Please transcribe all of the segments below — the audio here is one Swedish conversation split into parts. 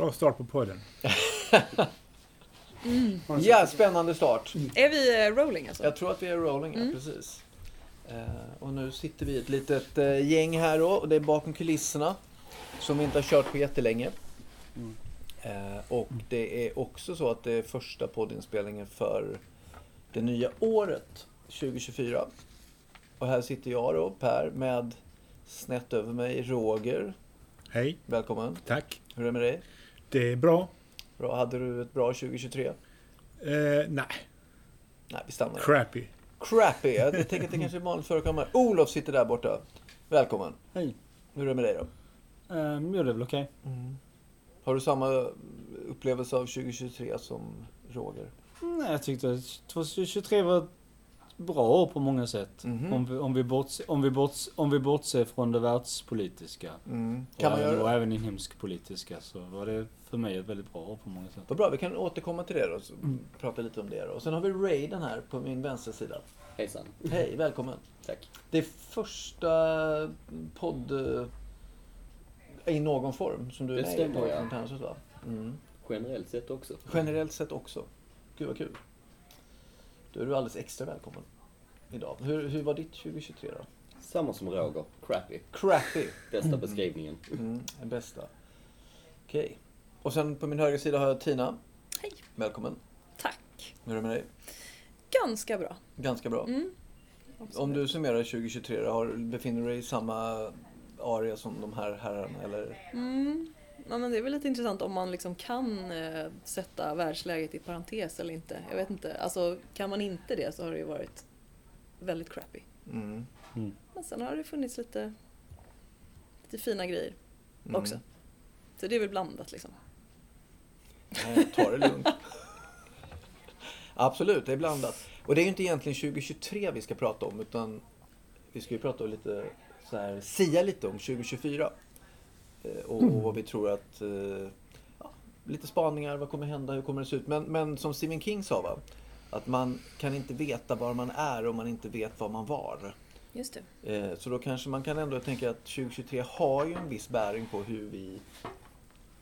Bra start på podden. Ja, spännande start. Är vi eh, rolling alltså? Jag tror att vi är rolling, ja, Mm. precis. Eh, och nu sitter vi ett litet eh, gäng här då, och det är bakom kulisserna. Som vi inte har kört på jättelänge. Mm. Och det är också så att det är första poddinspelningen för det nya året, 2024. Och här sitter jag då, Per, med snett över mig Roger. Hej, Välkommen. tack. Hur är det med dig? Det är bra. Bra. Hade du ett bra 2023? Eh, nej, Nej, vi stannar crappy. Crappy. Jag tänker att det kanske är vanligt förekommande. Olof sitter där borta. Välkommen. Hej. Hur är det med dig då? Um, jo, det är väl okej. Har du samma upplevelse av 2023 som Roger? Nej, jag tyckte att 2023 var ett bra år på många sätt. Mhm. Om, vi, om, vi bortse, om, vi bortse, om vi bortser från det världspolitiska. Mm. Och, Kan man även, och göra? även inhemsk politiska så var det för mig ett väldigt bra år på många sätt. Vad bra, vi kan återkomma till det då. Så prata lite om det då. Och sen har vi Raiden här på min vänstra Hejsan. Hej, välkommen. Tack. Det är första podd eh, i någon form som du är med i stämmer, på ja. Fontänhuset va? Mm. Generellt sett också. Generellt sett också. Gud vad kul. Då är du alldeles extra välkommen idag. Hur, hur var ditt 2023 då? Samma som Roger. Crappy. Crappy. Bästa beskrivningen. Mm, den bästa. Okej. Och sen på min högra sida har jag Tina. Hej. Välkommen. Tack. Hur är det med dig? Ganska bra. Ganska bra. Mm. Om du summerar 2023, då, har, befinner du dig i samma area som de här herrarna? Eller? Mm. Ja, men det är väl lite intressant om man liksom kan eh, sätta världsläget i parentes eller inte. Jag vet inte. Alltså, kan man inte det så har det ju varit väldigt crappy. Mm. Men sen har det funnits lite, lite fina grejer Mm. också. Så det är väl blandat liksom. Nej, ta det lugnt. Absolut, det är blandat. Och det är ju inte egentligen 2023 vi ska prata om utan vi ska ju prata om lite så här, sia lite om 2024. Eh, Och, och vad vi tror att, eh, ja, lite spaningar, vad kommer hända, hur kommer det se ut? Men, men som Stephen King sa va, att man kan inte veta var man är om man inte vet var man var. Just det. Eh, Så då kanske man kan ändå tänka att 2023 har ju en viss bäring på hur vi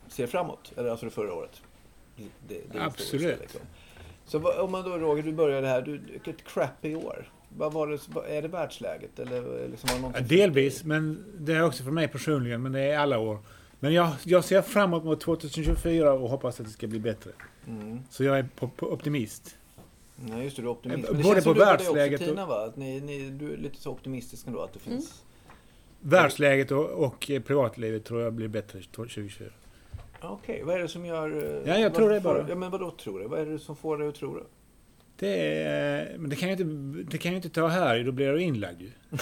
ser framåt. Eller alltså det förra året. Det, det, Absolut. Liksom. Så om man då, Roger, du började här. Du, ett crappy år. Vad var det, är det världsläget? Eller liksom var det delvis, men det är också för mig personligen, men det är alla år. Men jag, jag ser framåt mot 2024 och hoppas att det ska bli bättre. Mm. Så jag är på, på optimist. Nej, just det, du är optimist. Eh, Men det både känns på som du var det världsläget också, och- Tina, va? Att ni, ni, du är lite så optimistisk ändå att det finns... Världsläget och, och eh, privatlivet tror jag blir bättre 2024. Okej, vad är det som gör... eh, Ja, jag vad tror det får- bara. Ja, men vad då tror du? Vad är det som får dig att tro det? Det, är, men det kan jag inte, det kan jag inte ta här, då blir du inlagd ju.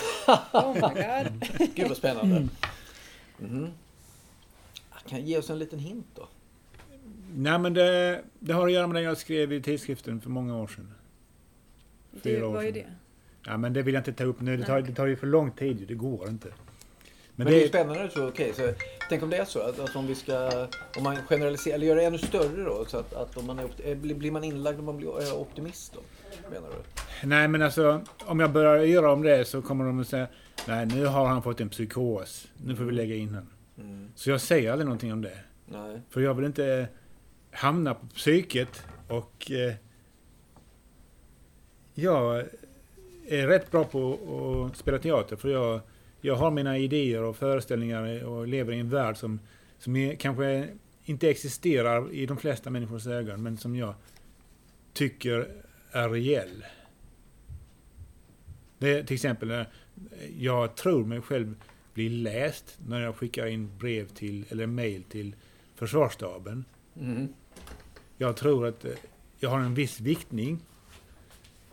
Oh my god. Gud vad spännande. Mhm. Kan jag ge oss en liten hint då? Nej men det, det har att göra med det jag skrev i tidskriften för många år sedan. Det, Fyra år vad är det? Ja men det vill jag inte ta upp nu, det tar, det tar ju för lång tid det går inte. Men, Men det är ju det, spännande att tro, okej, så tänk om det är så att, att om vi ska, om man generaliserar, eller gör det ännu större då, så att, att om man är, eh, blir, man inlagd om man blir är optimist då? Menar du? nej men alltså, om jag börjar göra om det så kommer de att säga Nej nu har han fått en psykos, nu får vi lägga in honom. Mm. Så jag säger aldrig någonting om det. Nej. För jag vill inte hamna på psyket och eh, jag är rätt bra på att spela teater för jag, jag har mina idéer och föreställningar och lever i en värld som, som är, kanske inte existerar i de flesta människors ögon men som jag tycker är reell. Det är till exempel när jag tror mig själv bli läst när jag skickar in brev till, eller mail till försvarsstaben. Mm. Jag tror att eh, jag har en viss viktning.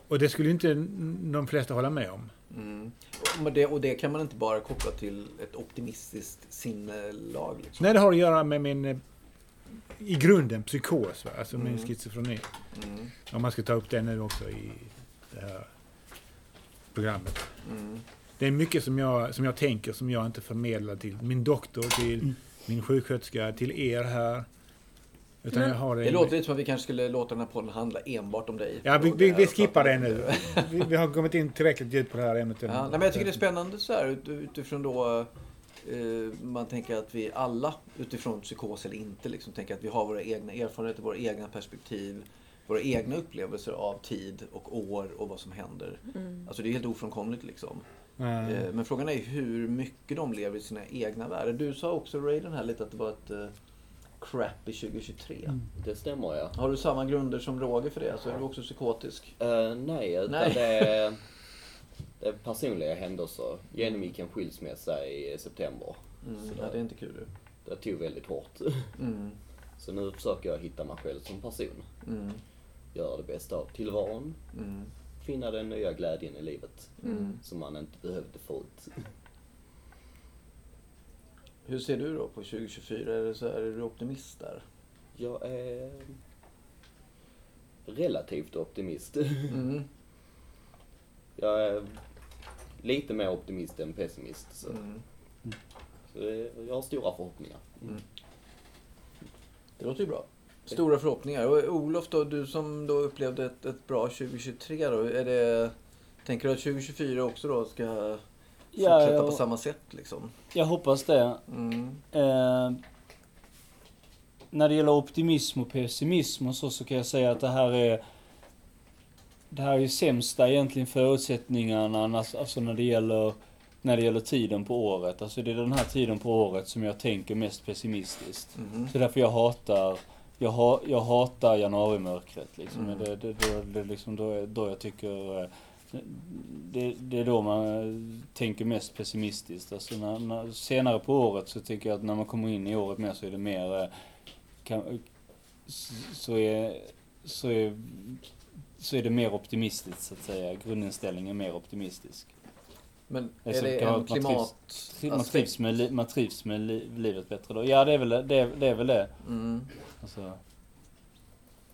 Och det skulle inte de flesta hålla med om. Mm. Och, men det, och det kan man inte bara koppla till ett optimistiskt sinnelag? Liksom. Nej, det har att göra med min, eh, i grunden, psykos. Va? Alltså min Mm. schizofreni. Mm. Om man ska ta upp det nu också i det här programmet. Mm. Det är mycket som jag, som jag tänker som jag inte förmedlar till min doktor, till min sjuksköterska, till er här. Utan Men- jag har det... Det låter lite som att vi kanske skulle låta den här podden handla enbart om dig. Ja, vi, vi, vi skippar det nu. Vi, vi har kommit in tillräckligt djupt på det här ämnet. Ja, nej, men jag tycker det är spännande så här ut- utifrån då eh, man tänker att vi alla utifrån psykos eller inte liksom, tänker att vi har våra egna erfarenheter, våra egna perspektiv, våra egna upplevelser av tid och år och vad som händer. Mm. Alltså det är helt ofrånkomligt liksom. Eh, Eh, Men frågan är hur mycket de lever i sina egna världar. Du sa också Raiden här lite att det var ett eh, crappy 2023. Mm. Det stämmer ja. Har du samma grunder som Roger för det? Så är du också psykotisk? Eh, nej, utan Nej. Det, är, det är personliga händelser. Genomgick en skilsmässa i september. Mm, Så ja, det- det är inte kul du. Det tog väldigt hårt. Mm, Så nu försöker jag hitta mig själv som person. mm, Göra det bästa av tillvaron. mm, Finna den nya glädjen i livet. mm. Som man inte behövde förut. Hur ser du då på 2024? Är, det så här, är du optimist där? Jag är relativt optimist. Mm, Jag är lite mer optimist än pessimist. Så, mm. så det, jag har stora förhoppningar. Det låter ju bra. Stora förhoppningar. Och Olof då, du som då upplevde ett, ett bra 2023 då. Är det, tänker du att 2024 också då ska Ja, fortsätta jag- på samma sätt liksom? Jag hoppas det. Mm, Eh, när det gäller optimism och pessimism och så, så kan jag säga att det här är det här är ju sämsta egentligen förutsättningarna alltså alltså när det gäller när det gäller tiden på året. Alltså det är den här tiden på året som jag tänker mest pessimistiskt. mhm. Så därför jag hatar jag, ha, jag hatar januarimörkret liksom. Mm. Det, det, det, det är liksom då, då jag tycker eh, det, det är då man eh, tänker mest pessimistiskt. Alltså när, när, senare på året så tycker jag att när man kommer in i året mer så är det mer eh, kan, så är, så är så är det mer optimistiskt så att säga. Grundinställningen är mer optimistisk. Men är är så det en man trivs- klimat... Man trivs med, man trivs med li, livet bättre då. Ja det är väl det, är- det, är väl det. Mm. Alltså.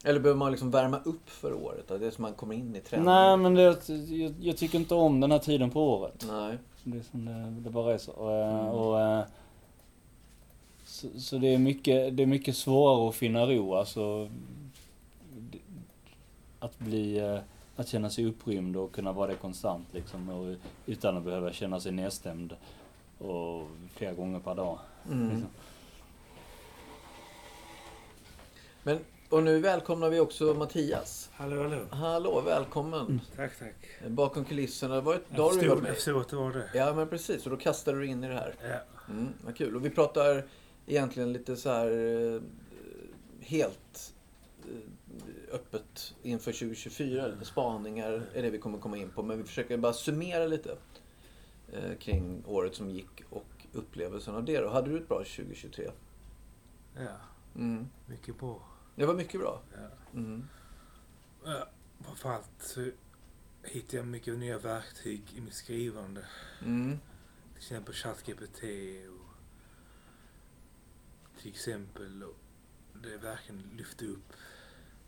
Eller behöver man liksom värma upp för året? Att det är som man kommer in i trenden? Nej men det, jag, jag tycker inte om den här tiden på året. Nej. Det, är som det, det bara är så. Och, eh, Mm. och, eh, så, så det är mycket, det är mycket svårare att finna ro. Alltså, att bli, eh, att känna sig upprymd och kunna vara det konstant liksom. Utan att behöva känna sig nedstämd. Och flera gånger per dag. Mm. Liksom. Men, och nu välkomnar vi också Mattias. Hallå, hallå. Hallå, välkommen. Tack, tack. Bakom kulisserna. Det var ett, har du förstod, varit jag med. förstod att det var det. Ja, men precis. Och då kastar du in i det här. Ja. Mm, vad kul. Och vi pratar egentligen lite så här eh, helt eh, öppet inför 2024. Lite spaningar är det vi kommer komma in på. Men vi försöker bara summera lite eh, kring året som gick och upplevelsen av det. Då. Hade du ett bra 2023? ja, Mm. mycket bra. Det var mycket bra. Ja. Mm. Ja, framförallt så hittade jag mycket nya verktyg i mitt skrivande. Mm. Till exempel ChatGPT och till exempel och det verkligen lyfte upp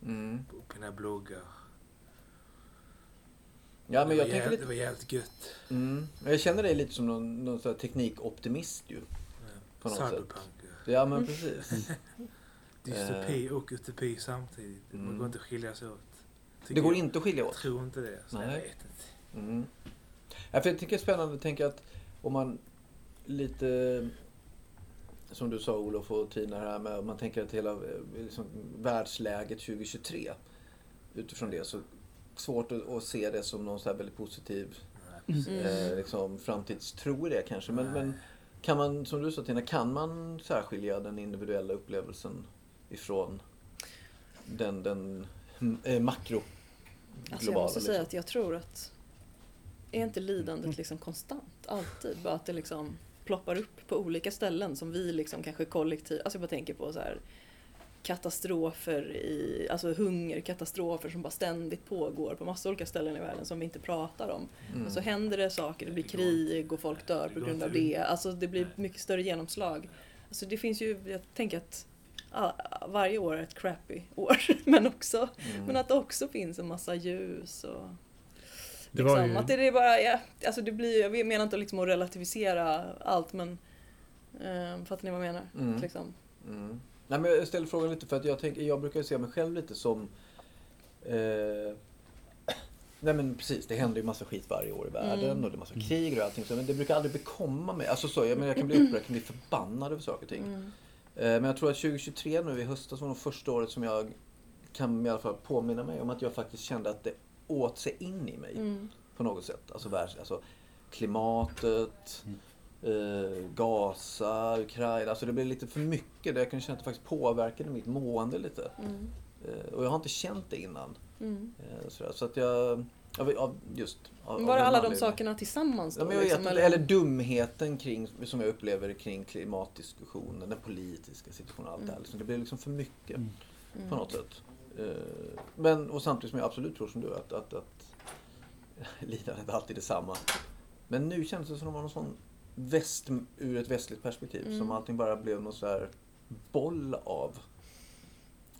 Mm. på mina bloggar. Ja, men det, jag var tänker jävligt, lite... det var jävligt gött. Mm. Jag känner dig lite som någon, någon teknikoptimist ju. Ja. På något sätt. Cyberpunk. Ja, men precis. Dystopi och utopi samtidigt. Mm. Man går inte att skilja sig åt. Det går jag. inte att skilja Jag åt. tror inte det. Så jag Nej. vet inte. Mm. Ja, för jag tycker det är spännande att tänka att om man lite, som du sa Olof och Tina här med, om man tänker att hela eh, liksom, världsläget 2023 utifrån det så svårt att, att se det som någon så här väldigt positiv Nej, Mm. eh, liksom, framtidstro i det kanske. Men, men kan man, som du sa Tina, kan man särskilja den individuella upplevelsen ifrån den, den eh, makro Alltså jag måste säga liksom? att jag tror att är inte lidandet liksom konstant? Alltid. Bara att det liksom ploppar upp på olika ställen som vi liksom kanske kollektivt, alltså jag bara tänker på så här katastrofer i, alltså hungerkatastrofer som bara ständigt pågår på massa olika ställen i världen som vi inte pratar om. Mm. Och så händer det saker, det blir krig och folk dör på grund av det. Alltså det blir mycket större genomslag. Alltså det finns ju, jag tänker att varje år är ett crappy år, men också Mm. men att det också finns en massa ljus och... Det liksom, ju- Att det är bara, ja, alltså det blir, jag menar inte liksom att relativisera allt men... Eh, fattar ni vad jag menar? Mm. Liksom. Mm. Nej, men jag ställer frågan lite för att jag, tänker, jag brukar se mig själv lite som... Eh, Nej men precis, det händer ju massa skit varje år i världen Mm. och det är massa krig och allting. Så, men det brukar aldrig bekomma mig. Alltså så, jag, men jag kan bli upprörd, jag kan bli förbannad över saker och ting. Mm. Eh, Men jag tror att 2023 nu i höstas var nog första året som jag kan i alla fall påminna mig om att jag faktiskt kände att det åt sig in i mig Mm. på något sätt. Alltså, världs, alltså klimatet, eh, Gaza, Ukraina. Alltså det blev lite för mycket. Där jag kunde känna att det faktiskt påverkade mitt mående lite. Mm. Eh, och jag har inte känt det innan. Mm. Eh. Så att jag... Av, av, just, av, Var det alla de sakerna tillsammans då? Ja, men jag vet liksom, inte, eller dumheten kring, som jag upplever kring klimatdiskussionen, den politiska situationen, allt det här. Liksom, det blir liksom för mycket Mm. Mm. på något sätt. Eh, Men, och samtidigt som jag absolut tror som du att, att, att lidandet är alltid detsamma. Men nu känns det som att det var någon sån väst, ur ett västligt perspektiv, Mm. som allting bara blev någon så här boll av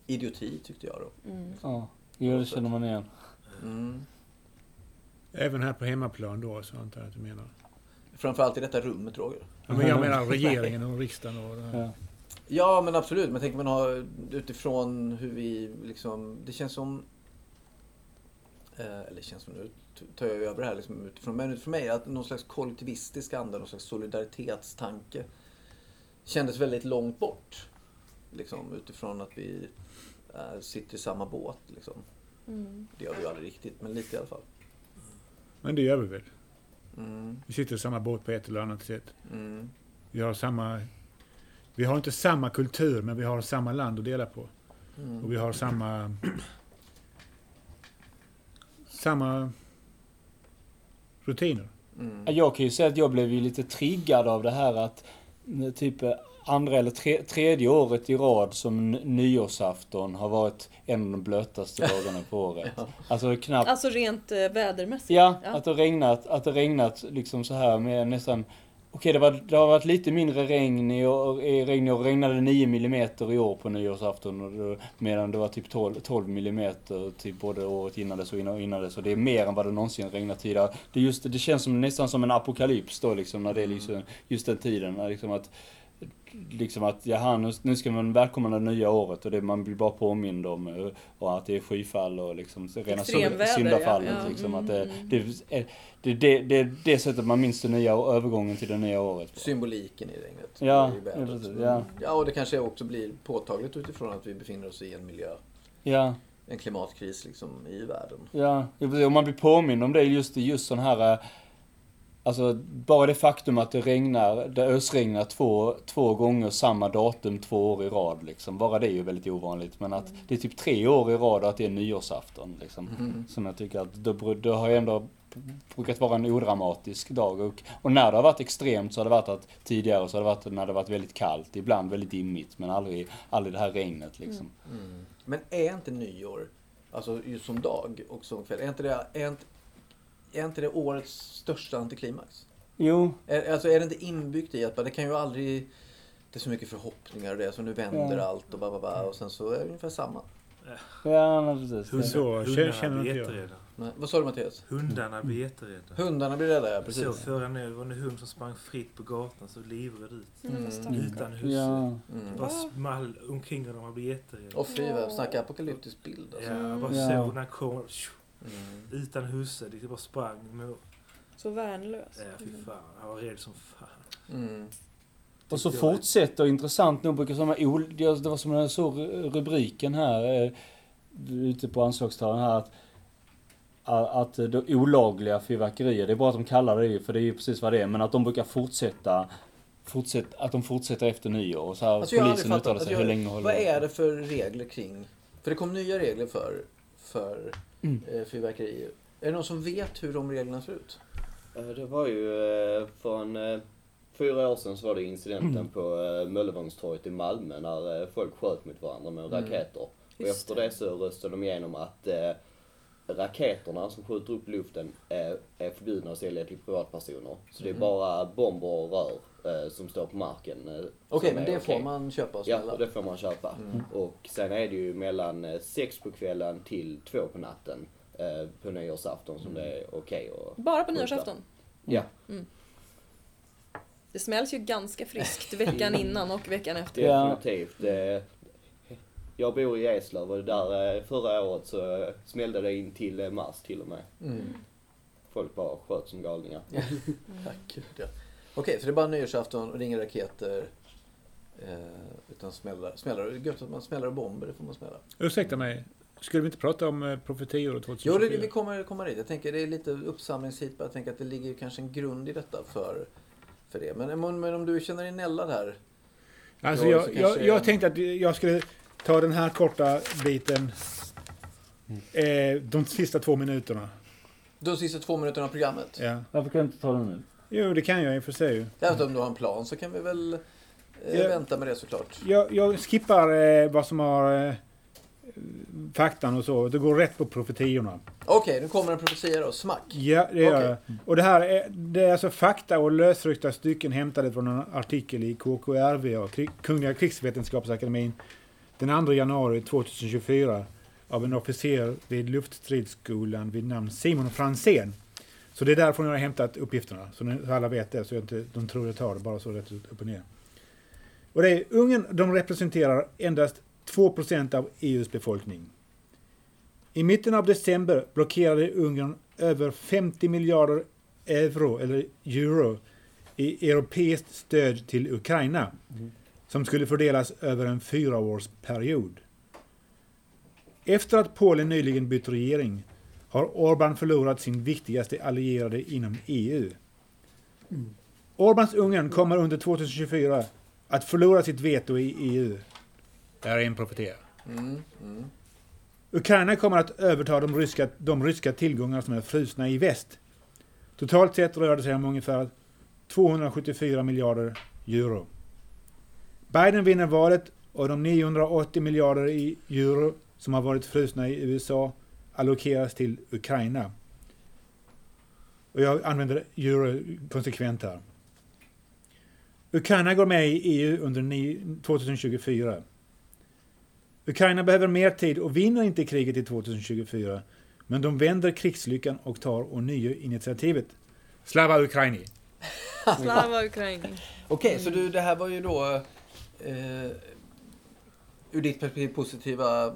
idioti tyckte jag då. Mm. Ja, jo, det känner man igen. Mm. Även här på hemmaplan då, så antar jag att du menar. Framförallt i detta rummet Roger. Ja, men jag menar regeringen och riksdagen och det här. Ja. Men absolut, men tänker man ha utifrån hur vi liksom, det känns som eh, eller känns som, nu tar jag över det här liksom utifrån, men utifrån mig, att någon slags kollektivistisk anda, någon slags solidaritetstanke kändes väldigt långt bort. Liksom utifrån att vi eh, sitter i samma båt liksom. Mm. Det gör vi ju aldrig riktigt, men lite i alla fall. Men det gör vi väl? Mm, Vi sitter i samma båt på ett eller annat sätt. mm, Vi har samma... Vi har inte samma kultur, men vi har samma land att dela på. mm. Och vi har samma... Samma rutiner. Mm. Jag kan ju säga att jag blev ju lite triggad av det här att typ andra eller tre, tredje året i rad som nyårsafton har varit en av de blötaste dagarna på året. Ja. Alltså knappt Alltså rent eh, vädermässigt? Ja, Ja. att det regnat, att det regnat liksom så här med nästan Okej, det, var, det har varit lite mindre regn i år, i regn i år. regnade 9 millimeter i år på nyårsafton och då, medan det var typ 12, 12 millimeter typ både året innan dess och innan, innan dess. Och det är mer än vad det någonsin regnat tidigare. Det, just, det känns som, nästan som en apokalyps då liksom när det är liksom, just den tiden. När liksom att Liksom att, jaha, nu, nu ska man välkomna det nya året och det man blir bara påmind om eh, och att det är skyfall och liksom rena syndafallet. ja, ja. Liksom, Mm, att det, mm. det, är, det, det, det, det sättet man minns den nya övergången till det nya året. på. Symboliken i regnet. Ja, i vädret. ja, precis, ja. ja, och det kanske också blir påtagligt utifrån att vi befinner oss i en miljö, Ja, en klimatkris liksom i världen. ja. Om man blir påmind om det just i just sån här eh, Alltså bara det faktum att det regnar, det ösregnar två, två gånger samma datum två år i rad liksom. Bara det är ju väldigt ovanligt. Men att det är typ tre år i rad och att det är nyårsafton liksom. Mm. Som jag tycker att det, bru- det har ju ändå brukat vara en odramatisk dag. Och, och när det har varit extremt så har det varit att tidigare så har det varit när det har varit väldigt kallt, ibland väldigt dimmigt, men aldrig, aldrig det här regnet liksom. Mm. Men är inte nyår, alltså just som dag och som kväll, är inte det, är inte, är inte det årets största antiklimax? Jo, Är, alltså är det inte inbyggt i att det kan ju aldrig, det är så mycket förhoppningar och det, så nu vänder Ja. allt och bara, bara, och sen så är det ungefär samma. ja men precis. Hur så? Hundarna Känner inte blir jag. jätterädda. Nej, vad sa du Mattias? Hundarna blir jätterädda. Hundarna blir rädda, ja Jag precis. såg förra nu, det var en hund som sprang fritt på gatan, så livrädd ut. Mm. Mm. Utan husse. Ja. Mm. Bara small omkring och de blir jätterädda. Och fy snacka apokalyptisk bild alltså. Ja, jag bara Ja. såg när han kom. Mm. Utan husse, det bara sprang. Med, Så värnlös. ja, fy fan. Han var rädd som fan. Mm. Och så fortsätter intressant nog brukar ol- det var som när jag såg rubriken här eh, ute på anslagstavlan här att att det olagliga fyrverkerier, det är bra att de kallar det för det är ju precis vad det är, men att de brukar fortsätta fortsätt, att de fortsätter efter nyår och så här Alltså polisen uttalar sig alltså hur länge håller vad de? är det för regler kring, för det kom nya regler för, för Mm. eh, fyrverkerier. Är det någon som vet hur de reglerna ser ut? Eh, Det var ju eh, för en eh, fyra år sedan så var det incidenten Mm. på eh, Möllevångstorget i Malmö när eh, folk sköt mot varandra med Mm. raketer. Och Just efter det. det så röstade de igenom att eh, raketerna som skjuter upp luften eh, är förbjudna att sälja till privatpersoner. Så det är Mhm. bara bomber och rör som står på marken. eh, Okej, som men det får okej. man köpa och Ja, smälla? och det får man köpa. Mm. Och sen är det ju mellan eh, sex på kvällen till två på natten eh, på nyårsafton som det är okej att Bara på nyårsafton? Ja, Det smälls ju ganska friskt veckan innan och veckan efter. Ja. definitivt. Eh, jag bor i Eslöv och där eh, förra året så eh, smällde det in till eh, mars till och med. Mm. Folk bara sköt som galningar. Tack gud ja. Okej, så det är bara nyårsafton och det är inga raketer. Eh, utan smällar. smällar. Det är gött att man smäller bomber, det får man smälla. Ursäkta mig, skulle vi inte prata om eh, profetior 2024? Jo, det, vi kommer komma dit. Jag tänker det är lite uppsamlingshit. Jag tänker att det ligger kanske en grund i detta för, för det. Men, men, men om du känner dig nällad här. Alltså Ja, jag, jag, kanske- jag tänkte att jag skulle ta den här korta biten eh, de sista två minuterna. De sista två minuterna av programmet. Ja. Varför kan du inte ta den nu? Jo, det kan jag i och för sig. Jag inte om du har en plan så kan vi väl eh, Ja. vänta med det såklart. Jag, jag skippar eh, vad som har eh, faktan och så. Det går rätt på profetiorna. Okej, nu kommer en profetia då. Smack. Ja, det gör Okej. jag. Och det här är, det är alltså fakta och lösryckta stycken hämtade från en artikel i KKRV och Krig- Kungliga Krigsvetenskapsakademin den 2 januari 2024 av en officer vid luftstridsskolan vid namn Simon Fransén. Så det är därifrån jag har hämtat uppgifterna, så alla vet det, så jag inte, de tror jag tar det bara så rätt upp och ner. Och det är, Ungern de representerar endast 2% av EUs befolkning. I mitten av december blockerade Ungern över 50 miljarder euro, eller euro, i europeiskt stöd till Ukraina, som skulle fördelas över en fyraårsperiod. Efter att Polen nyligen bytt regering har Orbán förlorat sin viktigaste allierade inom EU. Orbáns Ungern kommer under 2024 att förlora sitt veto i EU. Det här är en profetia. Mm, mm. Ukraina kommer att överta de ryska, de ryska tillgångar som är frusna i väst. Totalt sett rör det sig om ungefär 274 miljarder euro. Biden vinner valet och de 980 miljarder i euro som har varit frusna i USA allokeras till Ukraina. Och jag använder euro konsekvent här. Ukraina går med i EU under ni- 2024. Ukraina behöver mer tid och vinner inte kriget i 2024. Men de vänder krigslyckan och tar ånyo initiativet. Slava Ukraini! Slava Ukraina. Okej, så du, det här var ju då eh, ur ditt perspektiv positiva eh,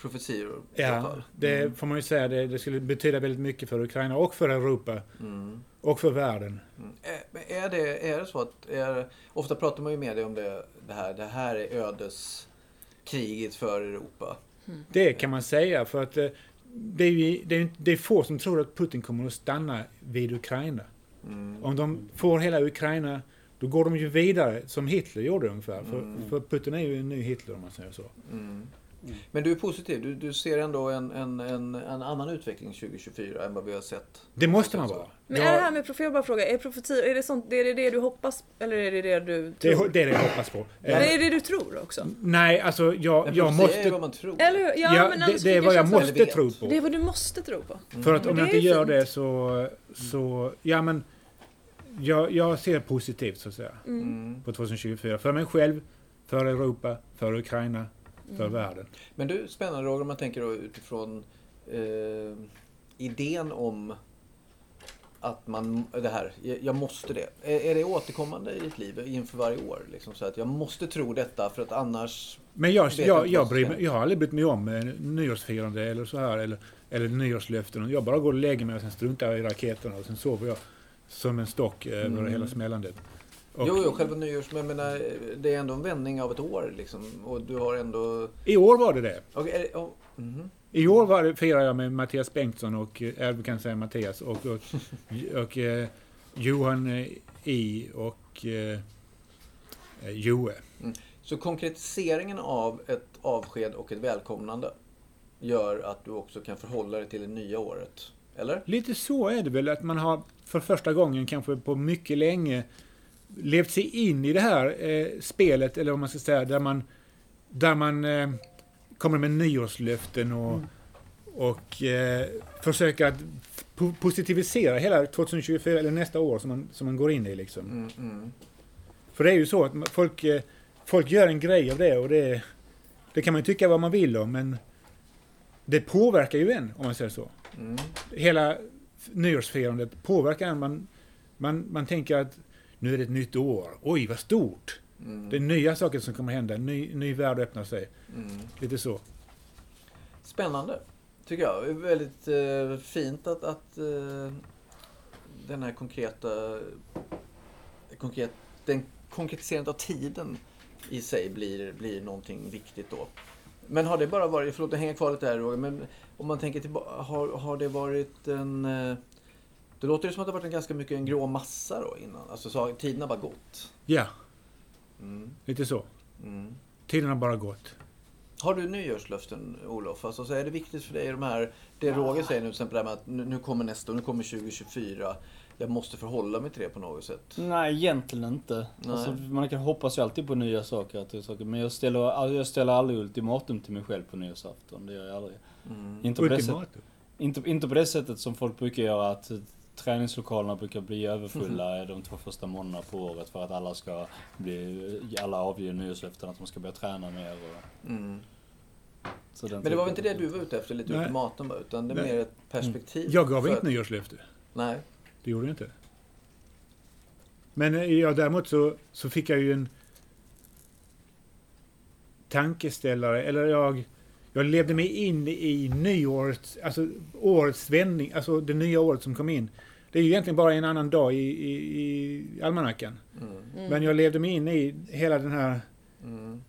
profetior. Ja, det Mm. får man ju säga. Det, det skulle betyda väldigt mycket för Ukraina och för Europa Mm. och för världen. Mm. Är, men är, det, är det så att, är, ofta pratar man ju med dig om det, det här, det här är ödeskriget för Europa. Det kan man säga för att eh, det är, ju, det, är, det är få som tror att Putin kommer att stanna vid Ukraina. Mm. Om de får hela Ukraina, då går de ju vidare som Hitler gjorde ungefär. Mm. För, för Putin är ju en ny Hitler om man säger så. Mm. Men du är positiv, du, du ser ändå en, en, en, en annan utveckling 2024 än vad vi har sett. Det måste man vara. Men är det här med profetior, jag bara fråga, är profetior, är det, sånt, är det det du hoppas eller är det det du det, tror? är, det är det jag hoppas på. Eh, är det det du tror också? Nej, alltså Men jag, jag profetia är måste... vad man tror. Eller hur? Ja, Ja, men det, det är vad jag känslan- måste tro på. Det är vad du måste tro på. För att om jag inte gör fint. det så, så... Ja men... Jag, jag ser positivt så att säga. Mm. På 2024. För mig själv, för Europa, för Ukraina, för Mm. världen. Men du, spännande Roger, om man tänker då utifrån eh, idén om att man, det här, jag måste det. Är, är det återkommande i ditt liv inför varje år? Liksom, så att jag måste tro detta för att annars... Men jag, jag, jag, bryr jag har aldrig brytt mig om eh, nyårsfirande eller så här. Eller, eller nyårslöften. Jag bara går och lägger mig och sen struntar jag i raketerna. Och sen sover jag som en stock över Mm. hela smällandet. Och Jo, jo, själva nyårs... Men jag menar, det är ändå en vändning av ett år liksom. Och du har ändå... I år var det det. Är det, oh, mhm. I år var det, firade jag med Mattias Bengtsson och, eh, jag kan säga Mattias, och, och, och eh, Johan eh, I och eh, eh, Joe. Så konkretiseringen av ett avsked och ett välkomnande gör att du också kan förhålla dig till det nya året? Eller? Lite så är det väl, att man har för första gången kanske på mycket länge levt sig in i det här eh, spelet, eller vad man ska säga, där man, där man eh, kommer med nyårslöften och, och eh, försöker att po- positivisera hela 2024, eller nästa år som man, som man går in i. Liksom. Mm, mm. För det är ju så att folk, eh, folk gör en grej av det och det, det kan man ju tycka vad man vill om, men det påverkar ju en, om man säger så. Mm. Hela nyårsfirandet påverkar en. Man, man, man tänker att nu är det ett nytt år. Oj, vad stort! Mm. Det är nya saker som kommer hända, ny, ny värld öppnar sig. Mm. Lite så. Spännande, tycker jag. Väldigt eh, fint att, att eh, den här konkreta... Konkret, den konkretiserandet av tiden i sig blir, blir någonting viktigt då. Men har det bara varit, förlåt jag hänger kvar lite här Roger, men om man tänker tillbaka, har, har det varit en... eh, Det låter ju som att det har varit en ganska mycket en grå massa då innan. Alltså så har tiden har bara gått. Ja, Mm. lite så. Mm. Tiden har bara gått. Har du nyårslöften Olof? Alltså, så är det viktigt för dig de här, det Roger säger nu till exempel, det här med att nu, kommer nästa nu kommer 2024. Jag måste förhålla mig till det på något sätt. Nej, egentligen inte. Nej. Alltså, man kan hoppas ju alltid på nya saker, det saker. Men jag ställer, jag ställer aldrig ultimatum till mig själv på nyårsafton. Det gör jag aldrig. Mm. Inte på, det sättet, Ultimatum. inte, inte på det sättet som folk brukar göra, att träningslokalerna brukar bli överfulla Mhm. de två första månaderna på året för att alla ska bli, alla avger nyårslöften att de ska börja träna mer och Mm. så den Men det var väl inte det du var ute efter, lite Nej. ultimatum, utan det är Nej. Mm. mer ett perspektiv. Jag gav för inget att- nyårslöfte. Nej. Det gjorde jag inte. Men eh, ja, däremot så, så fick jag ju en tankeställare, eller jag, jag levde mig in i nyårets, alltså årets vändning, alltså det nya året som kom in. Det är ju egentligen bara en annan dag i, i, i almanackan. Mm. Men jag levde mig in i hela den här Mm.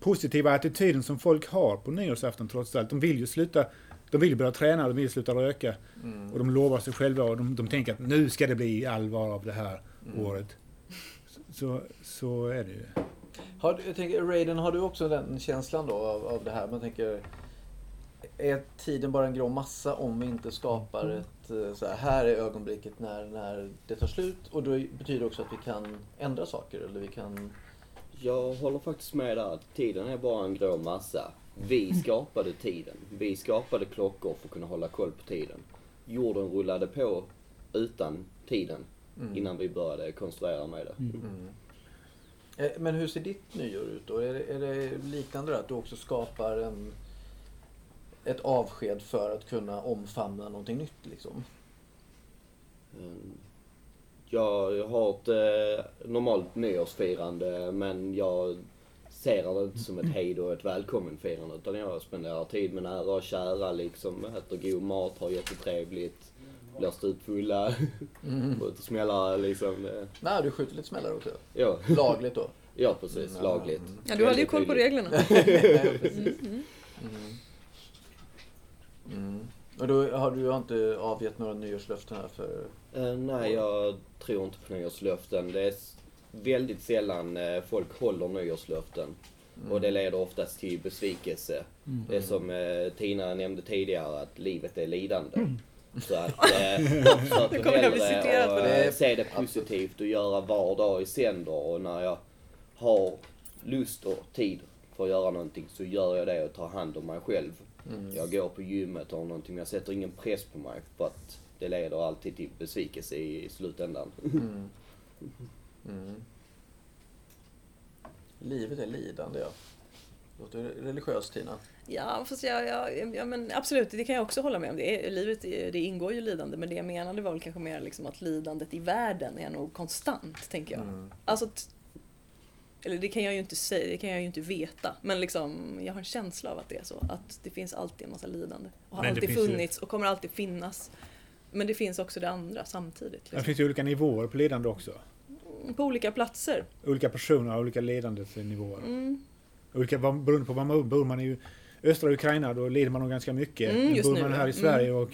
positiva attityden som folk har på nyårsafton trots allt. De vill ju sluta, de vill börja träna, de vill sluta röka. Mm. Och de lovar sig själva och de, de tänker att nu ska det bli allvar av det här Mm. året. Så, så är det ju. Har, jag tänker, Raiden, har du också den känslan då av, av det här? Man tänker, är tiden bara en grå massa om vi inte skapar ett, eh, så här, här är ögonblicket när, när det tar slut och då betyder det också att vi kan ändra saker eller vi kan... Jag håller faktiskt med där. att Tiden är bara en grå massa. Vi skapade tiden. Vi skapade klockor för att kunna hålla koll på tiden. Jorden rullade på utan tiden Mm. innan vi började konstruera med det. Mm. Eh, men hur ser ditt nyår ut då? Är det, är det liknande då? att du också skapar en, ett avsked för att kunna omfamna någonting nytt liksom? Mm. Jag har ett eh, normalt nyårsfirande men jag ser det inte som ett hej och ett välkommenfirande utan jag spenderar tid med nära och kära liksom, äter god mat, har jättetrevligt, blir stupfulla, Mm. och smällar liksom. Eh, Nej, du skjuter lite smällar också. ja, Lagligt då? ja precis, Mm, lagligt. mm. Ja, du hade ju koll på reglerna. Nej, precis. Mm. Mm. Mm. Och då har du inte avgett några nyårslöften här för... Eh, nej, jag tror inte på nyårslöften. Det är väldigt sällan eh, folk håller nyårslöften. Mm. Och det leder oftast till besvikelse. Det är som Tina nämnde tidigare, att livet är lidande. Så att eh, jag försöker Nu kommer jag bli citerad på det. att eh, se det positivt och göra var dag i sänder. Och när jag har lust och tid för att göra någonting så gör jag det och tar hand om mig själv. Mm. Jag går på gymmet och någonting, men jag sätter ingen press på mig för att det leder alltid till besvikelse i slutändan. Mm. Mm. Livet är lidande, ja. Låter religiöst, Tina. Ja, fast jag, jag, ja, men absolut, det kan jag också hålla med om. Det är, livet är- det ingår ju lidande, men det jag menade var väl kanske mer liksom att lidandet i världen är nog konstant, tänker jag. Mm. Alltså, eller det kan jag ju inte säga, det kan jag ju inte veta, men liksom, jag har en känsla av att det är så. Att det finns alltid en massa lidande. Och har Men det alltid finns ju- funnits och kommer alltid finnas. Men det finns också det andra samtidigt. Det Liksom. finns ju olika nivåer på lidande också. På olika platser. Olika personer har olika lidandesnivåer. Mm. Olika, beroende på var man bor. Man i östra Ukraina, då lider man nog ganska mycket. Mm, Men just bor nu, man här i Sverige och